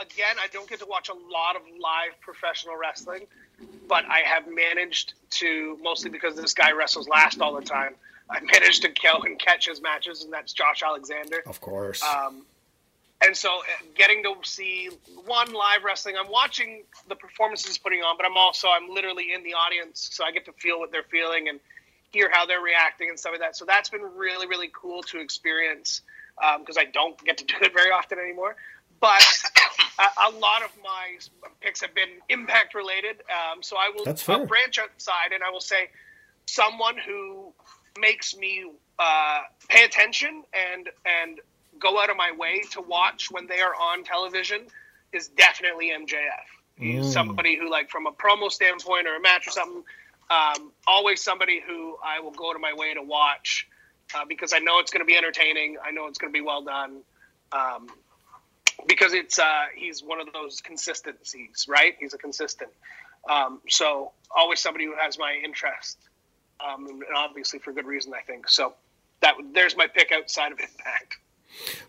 again, I don't get to watch a lot of live professional wrestling, but I have managed to mostly because this guy wrestles last all the time. I managed to go and catch his matches, and that's Josh Alexander. Of course. Um, and so, uh, getting to see one live wrestling, I'm watching the performances he's putting on, but I'm also I'm literally in the audience, so I get to feel what they're feeling and hear how they're reacting and stuff like that. So that's been really really cool to experience because I don't get to do it very often anymore. But a, a lot of my picks have been impact related, um, so I will That's I'll branch outside and I will say someone who makes me uh, pay attention and and go out of my way to watch when they are on television is definitely MJF. He's Mm. somebody who, like, from a promo standpoint or a match or something, um, always somebody who I will go to my way to watch uh, because I know it's going to be entertaining. I know it's going to be well done. Um, because it's uh, he's one of those consistencies, right? He's a consistent. Um, so always somebody who has my interest, um, and obviously for good reason, I think. So that there's my pick outside of Impact.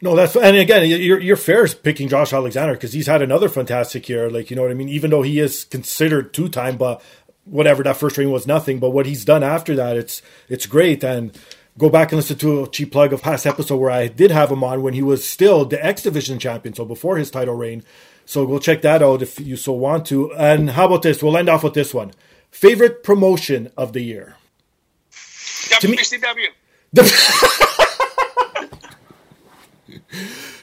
No, that's and again, you're you're fair picking Josh Alexander because he's had another fantastic year. Like you know what I mean. Even though he is considered two time, but whatever that first reign was nothing. But what he's done after that, it's it's great. And go back and listen to a cheap plug of past episode where I did have him on when he was still the X Division champion, so before his title reign. So go check that out if you so want to. And how about this? We'll end off with this one. Favorite promotion of the year. me- WCW.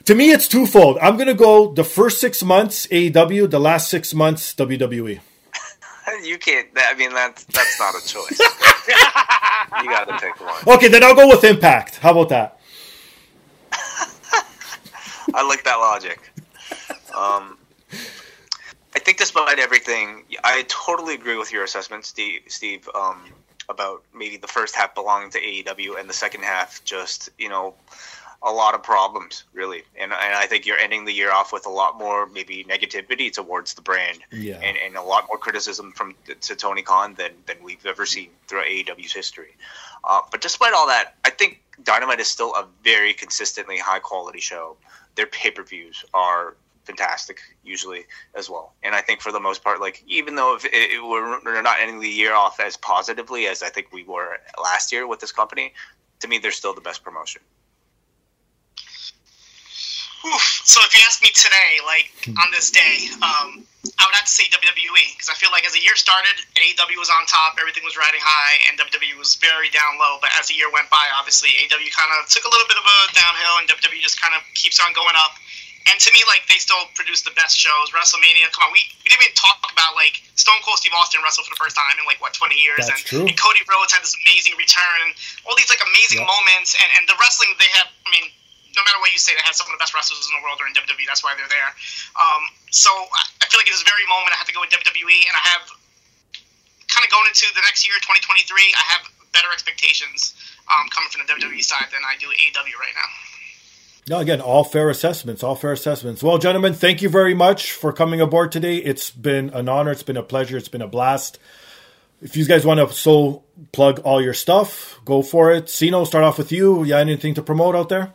To me, it's twofold. I'm going to go the first six months AEW, the last six months. WWE. You can't. I mean, that's that's not a choice. you got to pick one. Okay, then I'll go with Impact. How about that? I like that logic. Um, I think despite everything, I totally agree with your assessment, Steve. Steve, um, about maybe the first half belonging to AEW and the second half just you know a lot of problems really and, and I think you're ending the year off with a lot more maybe negativity towards the brand Yeah. and, and a lot more criticism from to Tony Khan than than we've ever seen throughout AEW's history uh, but despite all that I think Dynamite is still a very consistently high quality show their pay-per-views are fantastic usually as well. And I think for the most part, like even though if it, it, we're, we're not ending the year off as positively as I think we were last year with this company, to me they're still the best promotion. Oof. So if you ask me today, like on this day, um, I would have to say WWE because I feel like as the year started, AEW was on top, everything was riding high, and WWE was very down low. But as the year went by, obviously AEW kind of took a little bit of a downhill, and WWE just kind of keeps on going up. And to me, like they still produce the best shows. WrestleMania, come on, we, we didn't even talk about like Stone Cold Steve Austin wrestled for the first time in like what 20 years, and, and Cody Rhodes had this amazing return, all these like amazing moments, and and the wrestling they have. I mean, you say, they have some of the best wrestlers in the world are in WWE. That's why they're there. Um, so I feel like at this very moment, I have to go with WWE, and I have kind of going into the next year, 2023. I have better expectations um, coming from the WWE side than I do AEW right now. No, again, all fair assessments, all fair assessments. Well, gentlemen, thank you very much for coming aboard today. It's been an honor. It's been a pleasure. It's been a blast. If you guys want to so plug all your stuff, go for it. Siino, start off with you. Got anything to promote out there?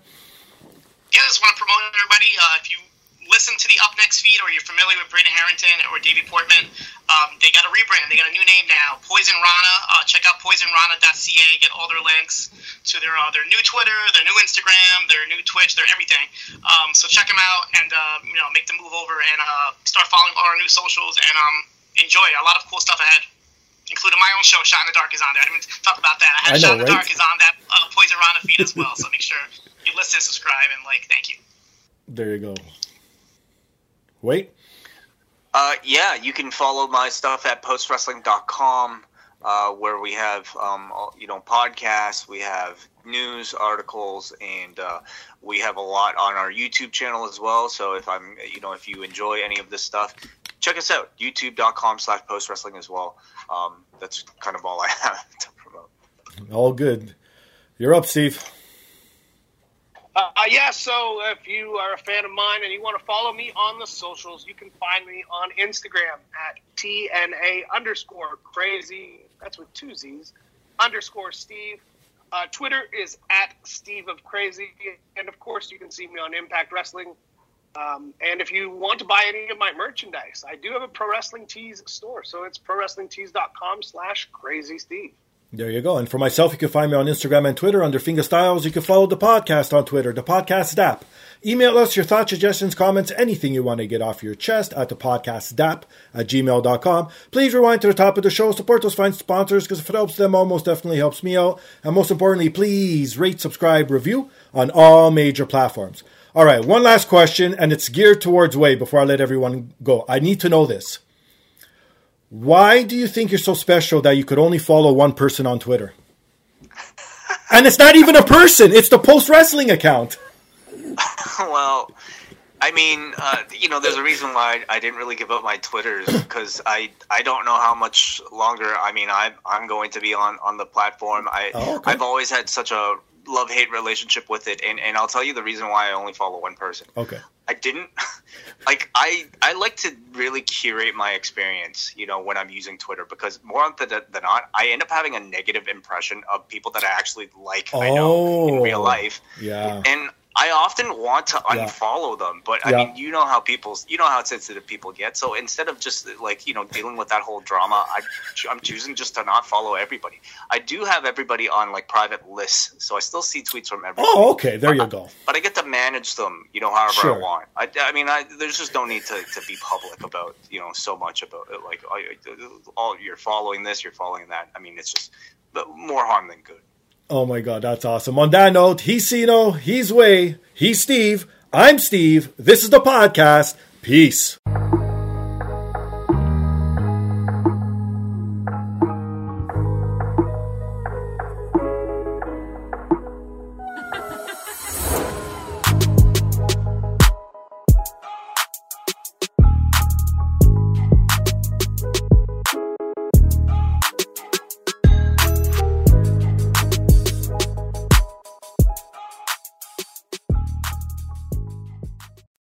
yeah, just want to promote everybody. Uh, if you listen to the Up Next feed or you're familiar with Brandon Harrington or Davey Portman, um, they got a rebrand. They got a new name now, Poison Rana. Uh, check out poisonrana.ca. Get all their links to their uh, their new Twitter, their new Instagram, their new Twitch, their everything. Um, so check them out and uh, you know make the move over and uh, start following all our new socials and um, enjoy. A lot of cool stuff ahead. Including my own show, Shot in the Dark, is on there. I didn't even talk about that. I have I know, Shot in the right? Dark is on that uh, Poison Rana feed as well. So make sure you listen, subscribe, and like. Thank you. There you go. Wait. Uh, yeah, you can follow my stuff at postwrestling.com, uh, where we have um, you know podcasts, we have news articles, and uh, we have a lot on our YouTube channel as well. So if I'm you know if you enjoy any of this stuff, check us out youtube.com/slash postwrestling as well. Um, that's kind of all I have to promote. All good. You're up, Steve. Uh, yeah, so if you are a fan of mine and you want to follow me on the socials, you can find me on Instagram at TNA underscore crazy. That's with two Z's. Underscore Steve. Uh, Twitter is at Steve of Crazy. And of course, you can see me on Impact Wrestling. Um, and if you want to buy any of my merchandise, I do have a Pro Wrestling Tees store. So it's prowrestlingtees.com slash crazy Steve. There you go. And for myself, you can find me on Instagram and Twitter under Finger Styles. You can follow the podcast on Twitter, the podcast app. Email us your thoughts, suggestions, comments, anything you want to get off your chest at the podcast DAP at gmail.com. Please rewind to the top of the show. Support those fine sponsors because if it helps them, almost definitely helps me out. And most importantly, please rate, subscribe, review on all major platforms. All right, one last question, and it's geared towards Wai before I let everyone go. I need to know this. Why do you think you're so special that you could only follow one person on Twitter? And it's not even a person, it's the post wrestling account. well, I mean, uh, you know, there's a reason why I didn't really give up my Twitters because I I don't know how much longer. I mean, I'm I'm going to be on on the platform. I Oh, okay. I've always had such a love hate relationship with it, and and I'll tell you the reason why I only follow one person. Okay. I didn't like I I like to really curate my experience, you know, when I'm using Twitter because more often than than not, I end up having a negative impression of people that I actually like. I know in Oh. real life Yeah. and I often want to Yeah. unfollow them, but I Yeah. mean, you know how people, you know how sensitive people get. So instead of just like you know dealing with that whole drama, I, I'm choosing just to not follow everybody. I do have everybody on like private lists, so I still see tweets from everybody. Oh, okay. There you go. But I get to manage them, you know, however Sure. I want. I, I mean, I, there's just no need to, to be public about, you know, so much about it. Like, oh, all, oh, you're following this, you're following that. I mean, it's just more harm than good. Oh my god, that's awesome. On that note, he's Siino, he's Wai, he's Steve, I'm Steve. This is the podcast. Peace.